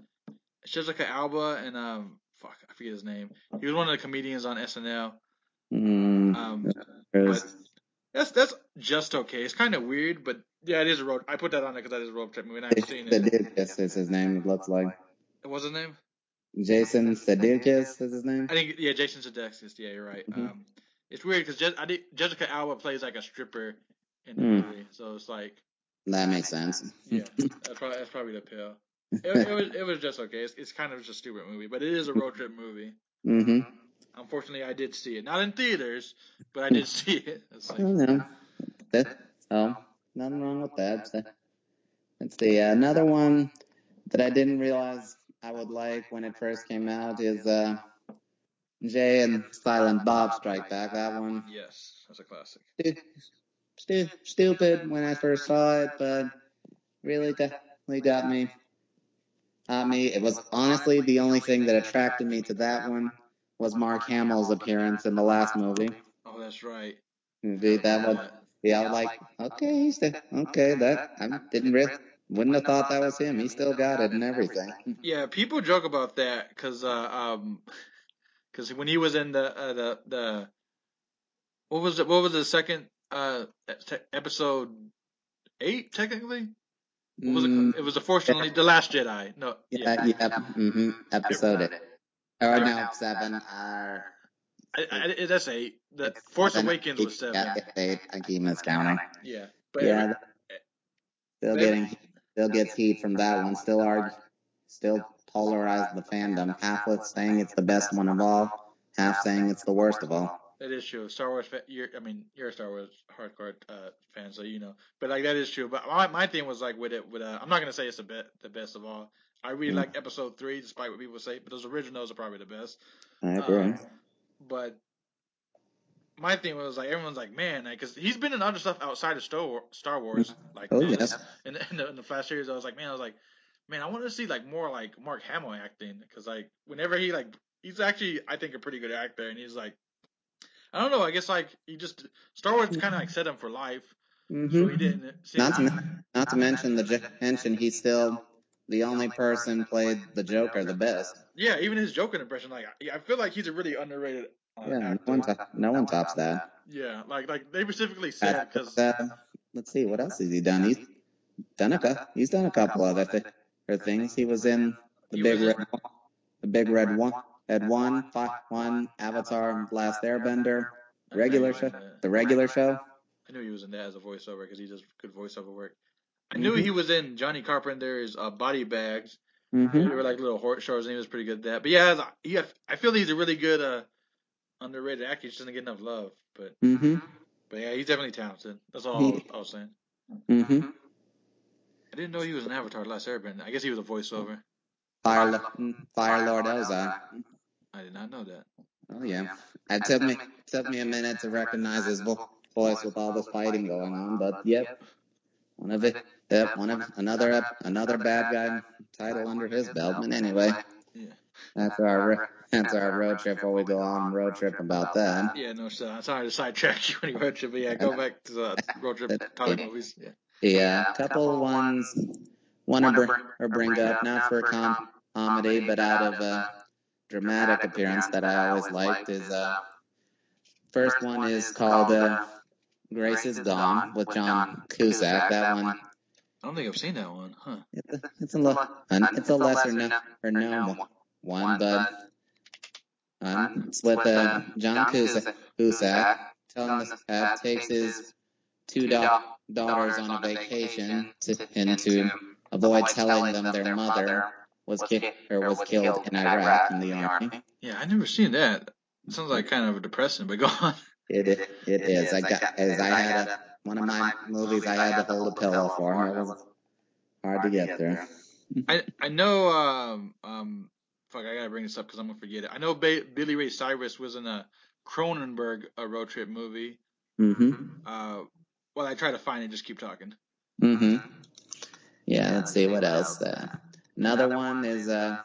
Jessica Alba and um fuck I forget his name. He was one of the comedians on SNL. Mm, Um, that's that's just okay. It's kind of weird, but yeah, it is a road. I put that on there because that is a road trip movie. And I've seen it. Sudeikis is his name, it looks like. What's his name? Jason Sudeikis is his name? I think yeah, Jason Sudeikis. Yeah, you're right. Mhm. Um, it's weird because Je- I did, Jessica Alba plays like a stripper in the Hmm. movie, so it's like That makes sense. yeah, that's probably that's probably the pill. It, it was it was just okay. It's, it's kind of just a stupid movie, but it is a road trip movie. mm-hmm. Unfortunately, I did see it, not in theaters, but I did see it. It's like, I don't know. That, oh, nothing wrong with that. So, let's see. Another one that I didn't realize I would like when it first came out is uh, Jay and Silent Bob Strike Back. That one, yes, that's a classic. stu- stu- stupid when I first saw it, but really definitely got me. Got me. It was honestly the only thing that attracted me to that one was Mark Hamill's appearance in the last movie. Oh, that's right. That would Yeah, like, okay, he's the, okay, that, I didn't really, wouldn't have thought that was him. He still got it and everything. Yeah, people joke about that because uh, um, because when he was in the uh, the the what was it? What was the second uh te- episode eight technically? What was Mm, it? It was unfortunately the Last Jedi. No, yeah, yeah. yeah, mm-hmm, episode eight. Or no, seven, uh, I, I, that's eight. The it's Force seven, Awakens was seven. Yeah, it's eight. I keep miscounting. Yeah, but Yeah, every- still getting, still gets heat from that one. Still argue, still polarized the fandom. Half with saying it's the best one of all, half saying it's the worst of all. That is true. Star Wars, fa- you're, I mean, you're a Star Wars hardcore uh, fan, so you know. But like that is true. But my my thing was like with it, with uh, I'm not gonna say it's the best, the best of all. I really Mm. like Episode three, despite what people say. But those originals are probably the best. I agree. Um, but my thing was like everyone's like, man, because he's been in other stuff outside of Star Wars, Star Wars like Oh, this. yes. In, the, in, the, in the Flash series, I was like, man, I was like, man, I want to see like more like Mark Hamill acting because like whenever he like he's actually I think a pretty good actor, and he's like, I don't know, I guess like he just Star Wars kind of like set him for life, so Mm-hmm. he didn't. See, Not to, men- not to mention the J- mention he's still the only person played the Joker the best. yeah, even his Joker impression, like I, I feel like he's a really underrated uh, Yeah, no one, to- no one tops that. Yeah, like like they specifically said because Uh, let's see, what else has he done? He's done a he's done a couple other th- other things. He was in the big red, one- the big red one, red one, fi- one, Avatar, Last Airbender, regular show, the regular show. I knew he was in that as a voiceover because he does good voiceover work. I knew he was in Johnny Carpenter's uh, Body Bags. Mm-hmm. They were like little horror shorts, and he was pretty good at that. But yeah, he, I feel he's a really good uh, underrated actor. He just doesn't get enough love. But Mm-hmm. but yeah, he's definitely talented. That's all He- I was saying. Mm-hmm. I didn't know he was an Avatar: Last Airbender. I guess he was a voiceover. Fire, Lo- mm, Fire Lord Ozai. I did not know that. Oh yeah. It took me took me a minute to recognize his vo- voice with all the fighting going on, but yep, one of it, yep, one of another another bad guy title under his belt. And anyway, Yeah. that's our that's our road trip. Before we go on road trip about that. Yeah, no, so I'm sorry to sidetrack you when you road trip, but yeah, go back to the road trip talking movies. Yeah. Yeah, a couple ones want to br- or bring up not for com- comedy, but out of a dramatic appearance that I always liked is uh first one is called uh, Grace is Gone with John Cusack. That one I don't think I've seen that one, huh? it's a it's a, lo- it's a lesser known or known one, but um, it's with uh, John Cusack, Cusack telling us uh, takes his two da- daughters on a vacation to, and to avoid telling them their mother was ki- or was killed in Iraq in the army. Yeah, I never seen that. It sounds like kind of a depressing, but go on. It it, it is. I got as I had a, one of my movies I had to hold a pillow for. It was hard to get there. I I know um um fuck I gotta bring this up because I'm gonna forget it. I know ba- Billy Ray Cyrus was in a Cronenberg a road trip movie. Mm-hmm. Uh, well I try to find it. Just keep talking. Mm-hmm. Yeah, let's see what else. Uh, another one is uh,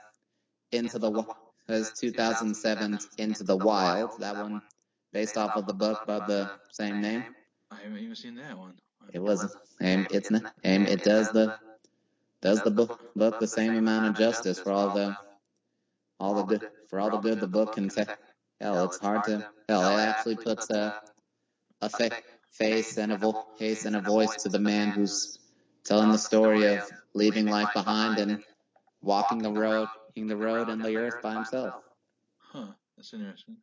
Into the Wi- is 2007's Into the Wild. That one based off of the book by the same name. I haven't even seen that one. It was um, it's n- um, it does the does the book book the same amount of justice for all the all the good for all the good the book can say. Hell, it's hard to hell. It actually puts a a fa- face and a vo- face and a voice to the man who's telling the story of leaving life behind and walking the road, walking the road and the earth by himself. Huh? That's interesting.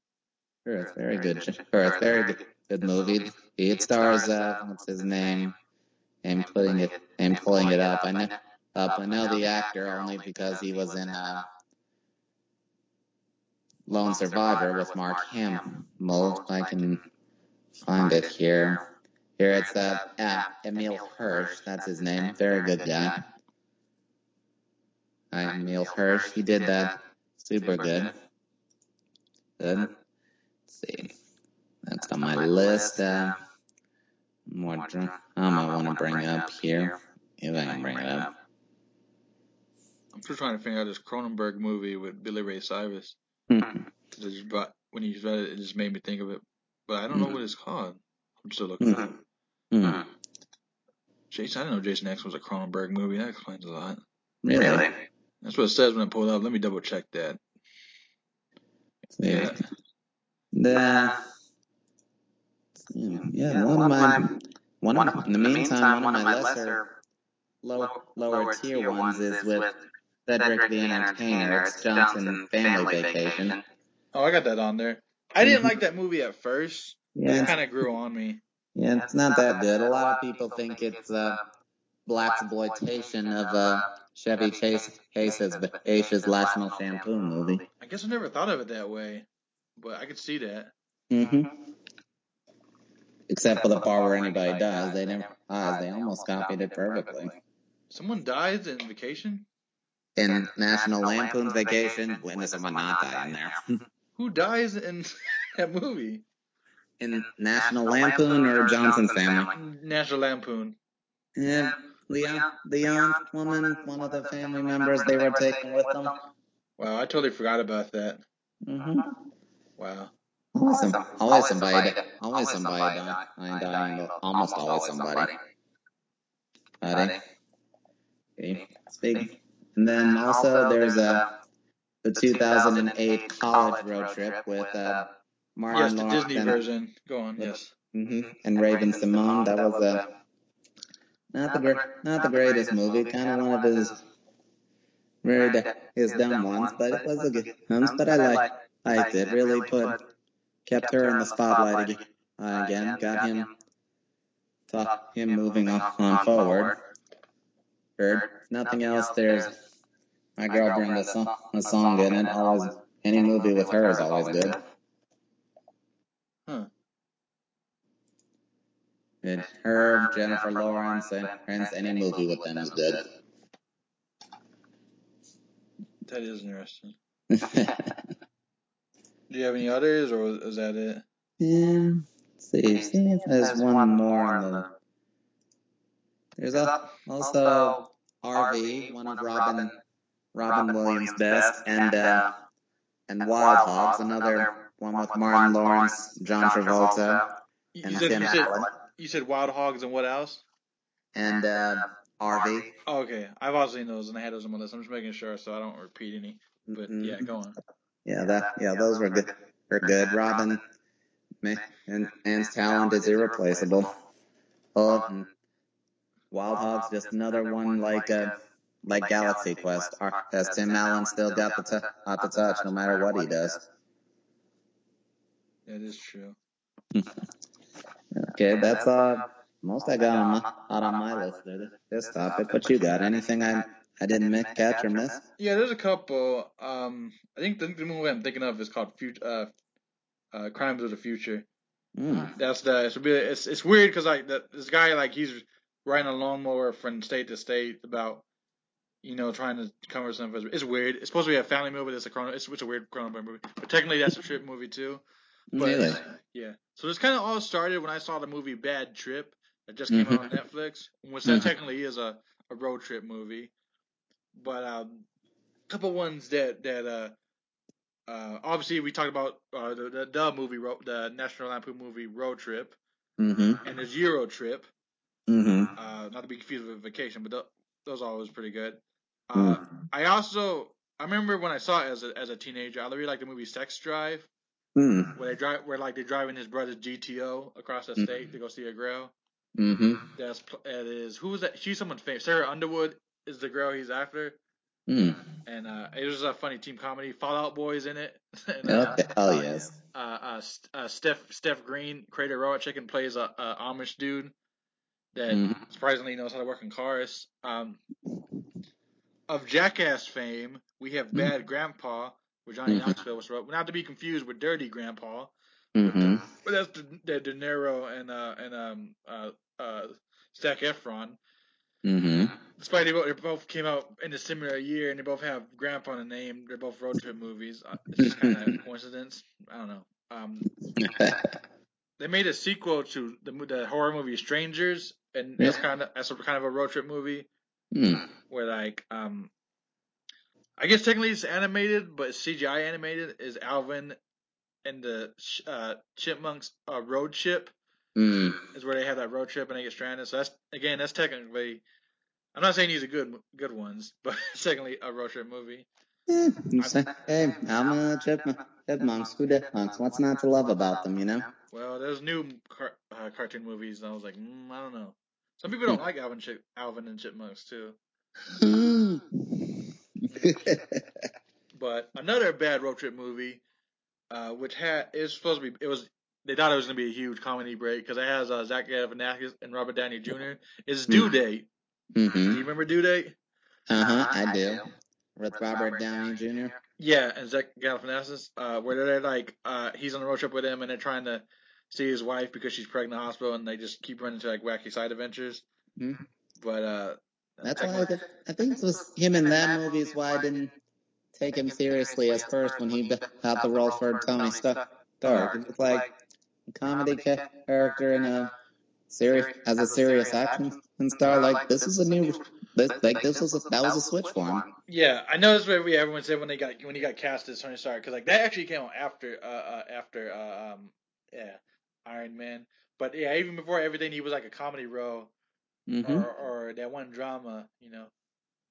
Earth, very good. Earth, very good, good movie. It stars uh, what's his name? I'm putting it, pulling it up. I know, up. I know the actor only because he was in uh, Lone Survivor with Mark Hamill. I can find it here. Here it's uh, uh, Emile Hirsch. That's his name. Very good guy. Uh, Emile Hirsch. He did that super good. Good. Let's see. That's on my list. Uh, more dr- um, I want to bring up here. If I can bring it up. I'm still trying to figure out this Cronenberg movie with Billy Ray Cyrus. Hmm. 'Cause it just brought, when you read it, it just made me think of it. But I don't know Hmm. what it's called. I'm still looking it up. Hmm. Jason, I didn't know Jason X was a Cronenberg movie. That explains a lot. Really? That's what it says when I pull it up. Let me double check that. Yeah. The, yeah, one of my, one of, in the meantime, one of my lesser, low, lower tier ones is with Cedric the Entertainer. It's Johnson Family Vacation. Oh, I got that on there. I didn't Mhm. like that movie at first. Yeah, It kind of grew on me. yeah, it's not that good. A lot of people think it's uh, black exploitation of uh, Chevy Chase Chase's Chase's National Shampoo movie. I guess I never thought of it that way, but I could see that. Mm-hmm. Except for the part where anybody dies, they never dies. They almost copied it perfectly. Someone dies in Vacation. In National Lampoon's Vacation, witness someone not die in there. Who dies in that movie? In National Lampoon or Johnson's Family? National Lampoon. Yeah, the young, the young woman, one of the family members, they were taken with them. Wow, I totally forgot about that. Mm-hmm. Wow. Always, some, always somebody, always somebody dying, dying, dying, almost always somebody. Buddy. Okay, speak. And then also there's a the 2008 college road trip with uh, Martin Yes, the Lawrence Disney and, version. Go on. Yep. Yes. hmm and Raven-Symoné. That was uh, not the great, not the greatest movie. Kind of one of his very d- his dumb ones, but it was a good ones. But I liked liked it. Really put kept her in the spotlight again. Uh, again, got him thought him moving on, on forward. Heard nothing else. There's my girl Brenda Song, a song in it. Always any movie with her is always good. Huh. And her, Jennifer Lawrence, and Prince, any movie with them is good. That is interesting. Do you have any others, or is that it? Yeah, let's see, see if there's one more on the. There's a, also RV, one of Robin Robin Williams' best, and uh, and Wild Hogs, another one with Martin Lawrence, John Travolta, You, and you said, Tim you, said, Allen, you said Wild Hogs and what else? and uh, RV. Oh, okay, I've also seen those, and I had those on my list. I'm just making sure so I don't repeat any. But Mhm. yeah, go on. Yeah, that yeah, those were good. Were good. Robin ma- and Ann's talent is irreplaceable. Oh, and Wild Hogs just another one like uh, like Galaxy Quest. Our, as Tim Allen still got the t- got the touch no matter what he does. That is true. Okay, that's uh most I got on my out on my list there, this topic. But you got? Anything I I didn't miss, catch or miss? Yeah, there's a couple. Um, I think the, the movie I'm thinking of is called Fut- uh, uh, Crimes of the Future. Mm. That's the it's really it's it's weird because like the, this guy like he's riding a lawnmower from state to state about you know trying to cover something. It's weird. It's supposed to be a family movie. It's a chrono. It's, it's a weird Cronenberg movie, but technically that's a trip movie too. But Really? yeah, so this kind of all started when I saw the movie Bad Trip that just came out on Netflix, which that Mhm. technically is a, a road trip movie. But um, a couple ones that that uh. Uh, obviously, we talked about uh, the, the the movie, Ro- the National Lampoon movie Road Trip, Mm-hmm. and there's Euro Trip. Mm-hmm. Uh, not to be confused with Vacation, but th- those are always pretty good. Uh, I also I remember when I saw it as a as a teenager, I really liked the movie Sex Drive, Mm. where they drive where like they're driving his brother's GTO across the Mm. state to go see a girl. Mm-hmm. That's pl- that is who was that? She's someone famous. Sarah Underwood is the girl he's after, Mm. and uh, it was a funny team comedy. Fallout Boys in it. and, uh, Okay. Oh yes. uh, uh, St- uh, Steph Seth Green, creator Robot Chicken, plays a, a Amish dude that Mhm. surprisingly knows how to work in cars. Um, of Jackass fame, we have Bad Grandpa, where Johnny Mhm. Knoxville was wrote. Not to be confused with Dirty Grandpa, Mm-hmm. but that's the, the De Niro and uh, and um uh uh Zac Efron. Mm-hmm. Despite they both, they both came out in a similar year and they both have Grandpa in the name, they're both road trip movies. Uh, It's just kind of a coincidence. I don't know. Um, they made a sequel to the the horror movie Strangers, and that's kind of that's a kind of a road trip movie mm. where like um, I guess technically it's animated, but CGI animated. Is Alvin and the uh, Chipmunks uh, road trip Mm. is where they have that road trip and they get stranded. So that's again that's technically. I'm not saying these are good good ones, but secondly, a road trip movie. Yeah, say, hey, I'm a chipmunk. Chipmunks. Who chipmunks? What's not to love about them, you know? Well, there's new car- uh, cartoon movies, and I was like, mm, I don't know. Some people don't like Alvin, Chip- Alvin and Chipmunks too. Mm. But another bad road trip movie, uh, which had is supposed to be it was they thought it was gonna be a huge comedy break because it has uh, Zach Galifianakis and Robert Downey Jr. Is Due Date. Do you mm-hmm. remember Due Date? Uh-huh, I do. With Robert Downey Jr. Yeah, and Zach Galifianakis, uh, where they're like, uh, he's on a road trip with him and they're trying to see his wife because she's pregnant in the hospital and they just keep running into like wacky side adventures. Mhm. But uh, That's why I, could, I think it was him in that movie is why I didn't take him seriously as first when he got the role for Tony Stark. It was like a comedy character in a serious as a serious action star. Like this is a new, this, like this was a, that was a switch for him. Yeah, I know that's what we everyone said when they got when he got cast as Tony Stark because like that actually came out after uh, uh after uh, um yeah Iron Man. But yeah, even before everything, he was like a comedy role Mm-hmm. or or that one drama, you know.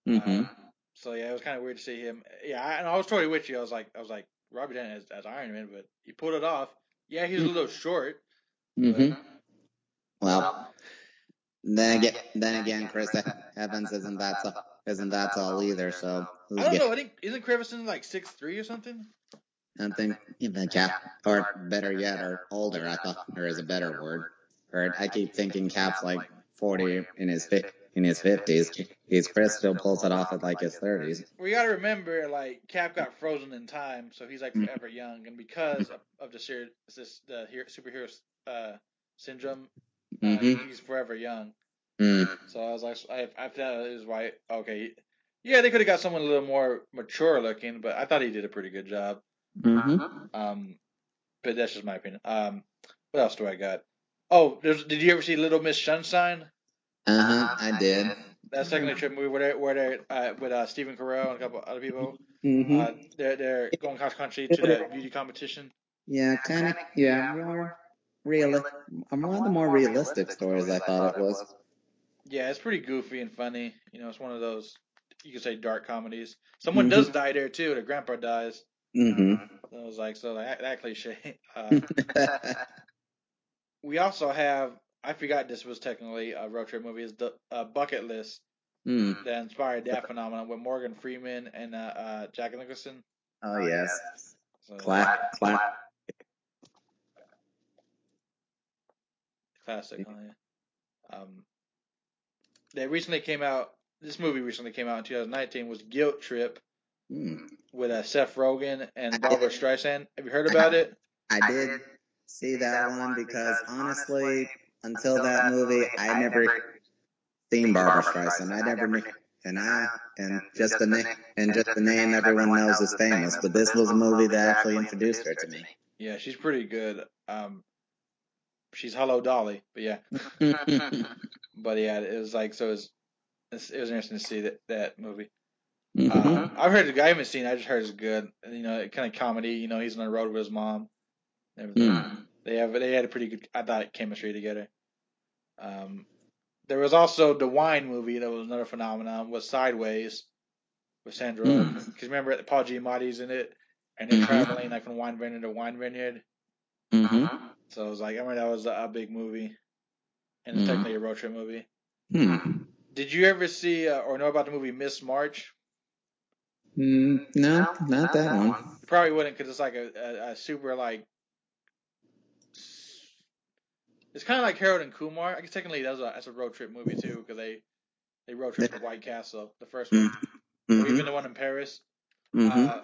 Mm-hmm. Uh, so yeah, it was kind of weird to see him. Yeah, I, and I was totally with you. I was like, I was like Robert Downey as, as Iron Man, but he pulled it off. Yeah, he was a little short. Mm-hmm. Well, then again, then again, Chris Evans isn't that so, isn't that tall either. So who's I don't know. I think isn't Chris Evans like six three or something? I think even cap, or better yet, or older. I thought there is a better word. or I keep thinking Cap's like 40 in his fi- in his 50s. He's Chris still pulls it off at like his 30s. We gotta remember, like Cap got frozen in time, so he's like Mm. forever young, and because of, of the ser- this the superhero uh, syndrome, uh, Mm-hmm. he's forever young. Mm. So I was like, I, I thought it was why. Okay, yeah, they could have got someone a little more mature looking, but I thought he did a pretty good job. Mm-hmm. Um, but that's just my opinion. Um, what else do I got? Oh, there's, did you ever see Little Miss Sunshine? Uh-huh. I did. That second trip movie where they where they uh, with uh, Stephen Carell and a couple other people. Mm-hmm. Uh, they're they're going cross country to the beauty competition. yeah, kind of. Yeah, more real. Um, one of the more realistic stories I thought it was. Yeah, it's pretty goofy and funny. You know, it's one of those you could say dark comedies. Someone Mhm. does die there too. The grandpa dies. Mm-hmm. So I was like, so that, that cliche. Uh, we also have. I forgot this was technically a road trip movie. Is the uh, Bucket List mm. that inspired that phenomenon with Morgan Freeman and uh, uh, Jack Nicholson. Oh yes. So, Clap, clap. Classic. Oh, yeah. Um, they recently came out. This movie recently came out in 2019. Was Guilt Trip Mm. With uh, Seth Rogen and Barbra Streisand. Have you heard about it? I did see that one because honestly, until that movie, I never seen Barbra Streisand. I never knew, and I and just the name and just the name everyone knows is famous. But this was a movie that actually introduced her to me. Yeah, she's pretty good. Um, she's Hello Dolly, but yeah, but yeah, it was like so. It was, it was interesting to see that that movie. Mhm. Uh, I've heard the guy I haven't seen. I just heard it's good. You know, kind of comedy. You know, he's on the road with his mom. Mm. They have they had a pretty good. I thought chemistry together. Um, there was also the wine movie that was another phenomenon. Was Sideways with Sandra. Mm. Because remember Paul Giamatti's in it, and they're Mhm. traveling like from wine vineyard to wine vineyard. Mhm. So it was like I remember that was a, a big movie, and it's Mhm. technically a road trip movie. Hmm. Did you ever see uh, or know about the movie Miss March? Mm, no, not that one. You probably wouldn't because it's like a, a, a super like. It's kind of like Harold and Kumar. I guess technically that's a that's a road trip movie too because they they road trip to White Castle, the first one, or even Mm-hmm. the one in Paris. Mm-hmm. Uh,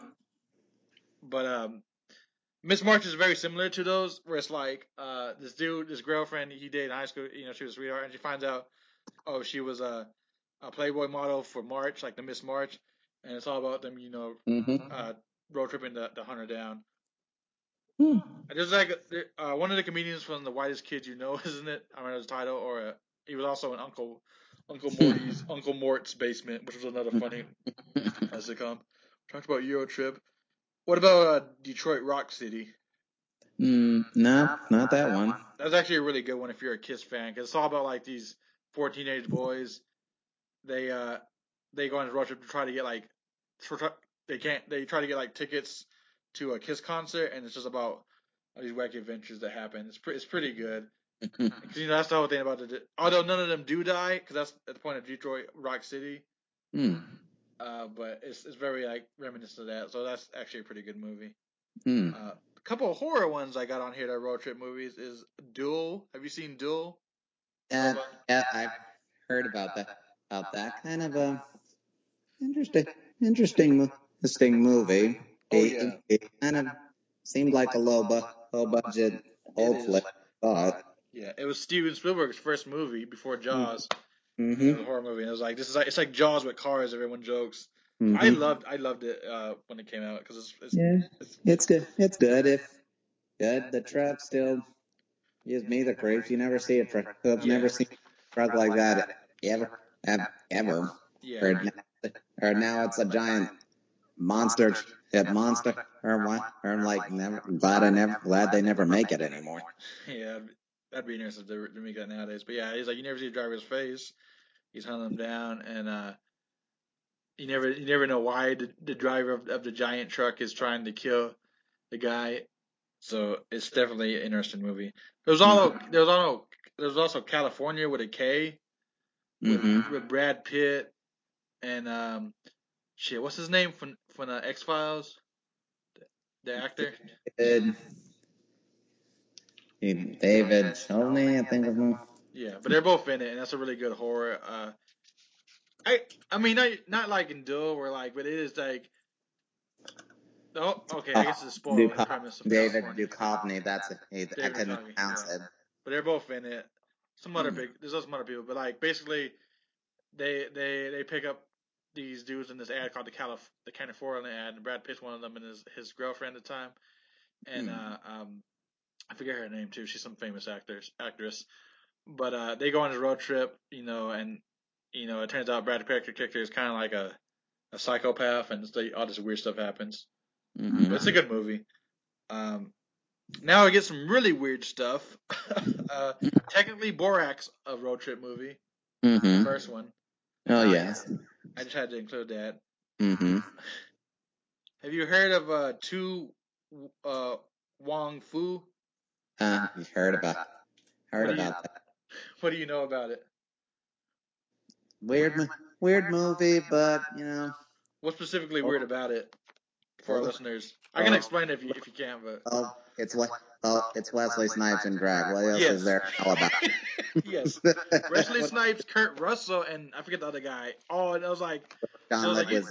but um, Miss March is very similar to those, where it's like uh, this dude, this girlfriend he dated in high school, you know, she was a sweetheart, and she finds out, oh, she was a a Playboy model for March, like the Miss March, and it's all about them, you know, Mm-hmm. uh, road tripping to, to hunt her down. Hmm. And There's like uh, one of the comedians from The Whitest Kids You Know, isn't it? I remember his title, or uh, he was also in Uncle Uncle Morty's Uncle Mort's Basement, which was another funny sitcom. Talked about Euro Trip. What about uh, Detroit Rock City? Mm, no, not that one. That's actually a really good one if you're a Kiss fan, because it's all about like these four teenage boys. They uh they go on a road trip to try to get like they can't they try to get like tickets to a Kiss concert, and it's just about all these wacky adventures that happen. It's pretty it's pretty good. Because you know that's the whole thing about the although none of them do die, because that's at the point of Detroit Rock City. Hmm. Uh, but it's it's very like reminiscent of that, so that's actually a pretty good movie. Hmm. Uh, a couple of horror ones I got on here that are road trip movies is Duel. Have you seen Duel? Yeah, yeah, I've heard about that. About that kind of a interesting, interesting, interesting movie. Oh, It- yeah. it, kind of seemed like a low, bu- low budget old is. flick. Thought. Yeah, it was Steven Spielberg's first movie before Jaws. It was Mm-hmm. a horror movie, and it was like this is like it's like Jaws with cars. Everyone jokes. I mm-hmm. loved I loved it uh, when it came out because it's, it's, Yeah, it's it's good. It's good. If good, the truck still gives me the creeps. You never see a truck. I've Yeah. never seen a truck like that ever, ever, ever. yeah. Or, or now it's a giant monster, a monster, or what? Or I'm like, never, glad I never, glad they never make it anymore. Yeah, that'd be- interesting to, to make that nowadays. But yeah, he's like you never see the driver's face. He's hunting them down, and uh, you never you never know why the, the driver of, of the giant truck is trying to kill the guy. So it's definitely an interesting movie. There was also there was also there was also California with a K with, Mm-hmm. with Brad Pitt and um shit what's his name from from the X Files the, the actor Good. David Duchovny, I think of him. Yeah, but they're both in it, and that's a really good horror. Uh, I I mean not not like in Duel, where like, but it is like. Oh, okay. I guess it's a spoiler. the premise of David California. Duchovny, that's it. He- I couldn't Duchovny, pronounce yeah. it. but they're both in it. Some other Hmm. big, there's also some other people, but like basically, they they they pick up these dudes in this ad called the Calif the California ad, and Brad Pitt's one of them, and his his girlfriend at the time, and Hmm. uh um, I forget her name too. She's some famous actors actress, but uh they go on a road trip, you know, and you know it turns out Brad Pitt's character is kind of like a a psychopath, and like, all this weird stuff happens. Mhm. But it's a good movie. Um, now I get some really weird stuff. uh, technically, Borat's, a road trip movie, the Mhm. first one. Oh yes. I just had to include that. Mhm. Have you heard of uh, Tu uh, Wong Foo? Uh, you heard about heard What do you- about that. What do you know about it? Weird, weird movie, but you know, What's specifically weird about it for our listeners? I can uh, explain it if you if you can, but it's what oh, it's Wesley Snipes and drag. What else yes, is there know about? yes. Wesley Snipes, Kurt Russell, and I forget the other guy. Oh, and I was like, John So, like, you-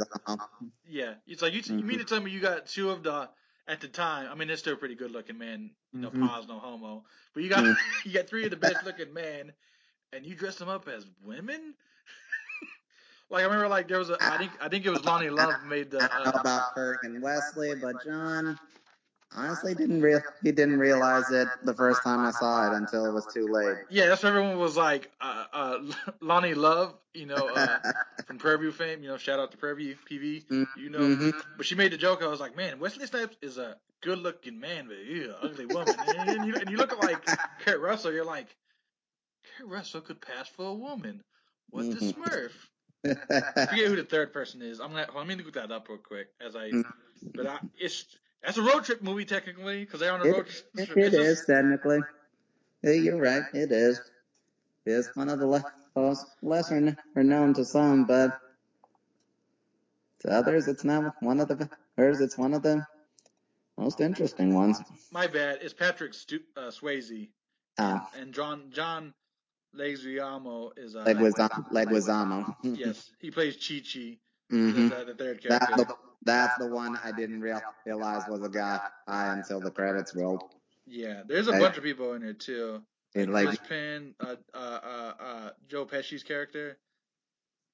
Yeah, it's like you, you mean to tell me you got two of the at the time. I mean, they're still pretty good looking men. You know, Mhm. pause no homo. But you got Mhm. you got three of the best looking men, and you dress them up as women. like I remember, like there was a I think I think it was Loni Love made the. I don't know Uh, about Kirk and Wesley, but John honestly didn't real he didn't realize it the first time I saw it until it was too late. yeah, that's what everyone was like. Uh, uh, Loni Love, you know, uh, from Purview fame. You know, shout out to Purview PV. You know, Mhm. But she made the joke. I was like, man, Wesley Snipes is a good looking man, but ew, ugly woman. and, you, and you look at like Kurt Russell, you're like, Kurt Russell could pass for a woman. What the Mhm. Smurf? I forget who the third person is. I'm gonna let me look that up real quick as I. Mm. But I, it's that's a road trip movie technically because they're on a It- road trip. it just- is technically. Yeah, you're right. It is. It's one of the le- most lesser kn- known to some, but to others, it's not one of the hers. It's one of the most interesting ones. My bad. It's Patrick Stu- uh, Swayze Oh, and John John Leguizamo is uh, Leguizamo. Leguizamo. yes, he plays Chi Chi, hmm the, the third character. the, that's the one I didn't real, realize was a guy until the credits rolled. Yeah, there's a I- bunch of people in there too. It, Chris like, Penn, uh, uh, uh, uh, Joe Pesci's character,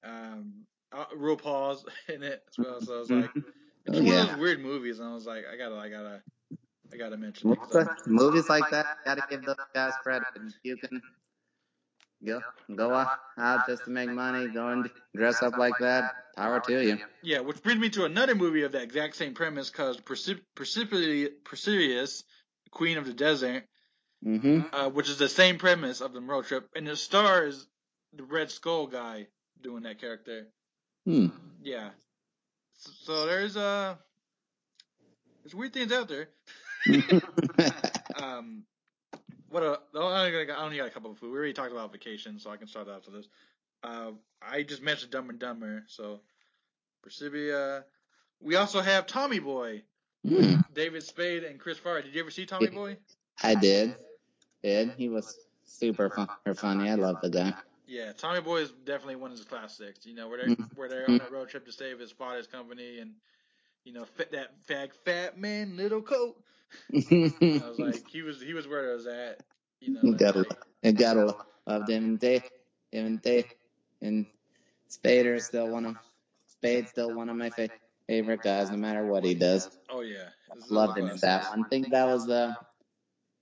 um, uh, RuPaul's in it as well. So I was like, it's Oh, one yeah. of those weird movies, and I was like, I gotta, I gotta, I gotta mention it. 'cause movies, I'm- movies like that, gotta give those guys credit. You can go go out, out just to make money, go and dress up like that. Power to you. Yeah, which brings me to another movie of that exact same premise called Precip- Precipity- Precipitous, Queen of the Desert, hmm uh, which is the same premise of the road trip, and it stars the Red Skull guy doing that character. Hmm. Yeah. So, so there's uh there's weird things out there. Um, what a I only got, I only got a couple of food. We already talked about vacation, so I can start after this. Uh, I just mentioned Dumb and Dumber, so Persibia. We also have Tommy Boy, Hmm. David Spade and Chris Farley. Did you ever see Tommy Boy? I did. Did he was super fun funny. I love the guy. Yeah, Tommy Boy is definitely one of his classics. You know, where they're Mhm. where they're on a road trip to save his father's company, and you know, fit that fat fat man little coat. I was like, he was he was where I was at. You know, You and gotta, like, you gotta lo- love him and him and Dave, and Spader is still one of Spade's still one of my fa- favorite guys, no matter what he does. oh yeah, Loved him in that one. think that was the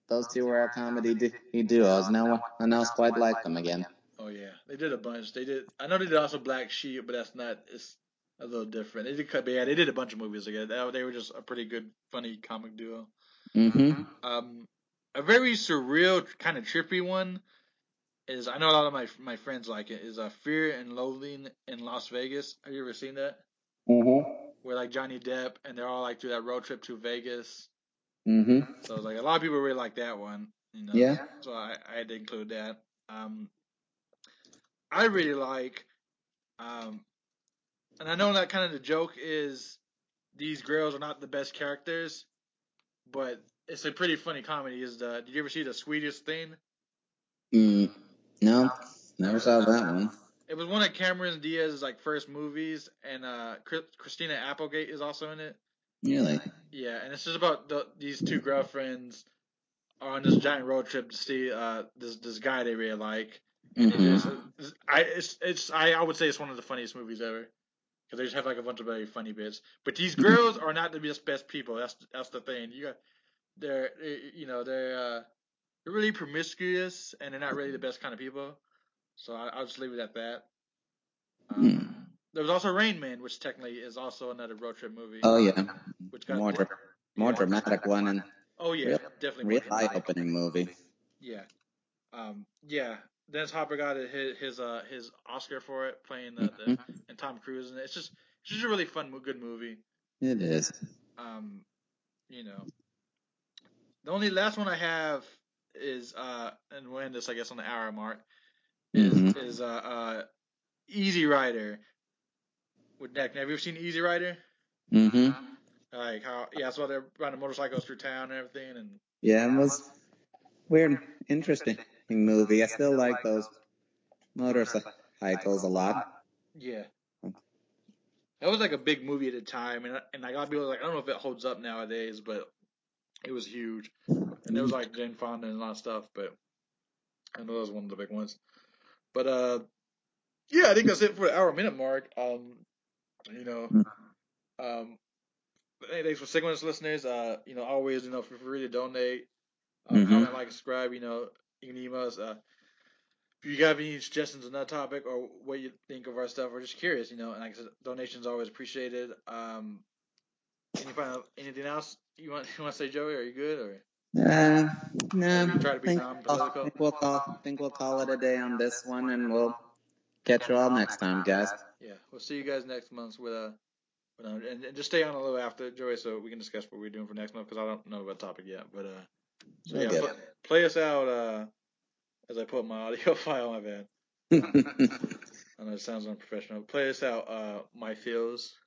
those two were our comedy du- duos. No one else quite like them again. Oh yeah, they did a bunch. They did. I know they did also Black Sheep, but that's not. It's a little different. They did yeah, they did a bunch of movies together. They, they were just a pretty good, funny comic duo. Mm-hmm. Um, a very surreal, kind of trippy one is I know a lot of my my friends like it. Is uh, Fear and Loathing in Las Vegas. Have you ever seen that? Mm-hmm. Where like Johnny Depp and they're all like through that road trip to Vegas. Mm-hmm. So like a lot of people really like that one. You know? Yeah. So I, I had to include that. Um, I really like, um, and I know that kind of the joke is these girls are not the best characters, but it's a pretty funny comedy. Is the did you ever see the sweetest thing? Mm, no, never saw that one. It was one of Cameron Diaz's like first movies, and uh, Christina Applegate is also in it. Really? Yeah, and it's just about the, these two girlfriends are on this giant road trip to see uh, this this guy they really like. Mm-hmm. It's, I it's, it's I, I would say it's one of the funniest movies ever because they just have like a bunch of very funny bits. But these girls are not the best best people. That's that's the thing. You got they're you know they're uh, they're really promiscuous and they're not really the best kind of people. So I, will just leave it at that. Um, hmm. There was also Rain Man, which technically is also another road trip movie. Oh yeah, which got more dra- more dramatic one and oh yeah, real, definitely real eye opening movie. Yeah, um, yeah. Dennis Hopper got his his uh his Oscar for it, playing the, mm-hmm. the and Tom Cruise, and it's just it's just a really fun, good movie. It is. Um, you know, the only last one I have is uh, and we'll end this I guess on the hour mark. Is mm-hmm. is uh, uh Easy Rider with Nick. Have you ever seen Easy Rider? Mm-hmm. Like how yeah, so they're riding motorcycles through town and everything, and yeah, it was weird, interesting movie. I still like those motorcycles a lot. Yeah. That was like a big movie at the time, and and I got people like I don't know if it holds up nowadays, but it was huge, and it was like Jane Fonda and a lot of stuff. But I know that was one of the big ones. But uh, yeah, I think that's it for the hour minute mark. Um, you know, Mm. um, hey, thanks for sticking with us, listeners. Uh, you know, always, you know, feel free to donate, uh, Mhm. comment, like, subscribe. You know, you can email us. Uh, if you have any suggestions on that topic or what you think of our stuff, or just curious, you know, and like I said, donations always appreciated. Um, any final, anything else you want you want to say, Joey? Are you good or? Uh, no, try to be think, non-political? think we'll call think we'll call it a day on this one, and we'll catch you all next time, guys. Yeah, we'll see you guys next month with uh, with, uh and, and just stay on a little after Joey, so we can discuss what we're doing for next month because I don't know about topic yet. But uh, so yeah, get pl- play us out uh, as I put my audio file. On my it. I know it sounds unprofessional. Play us out, uh, my feels.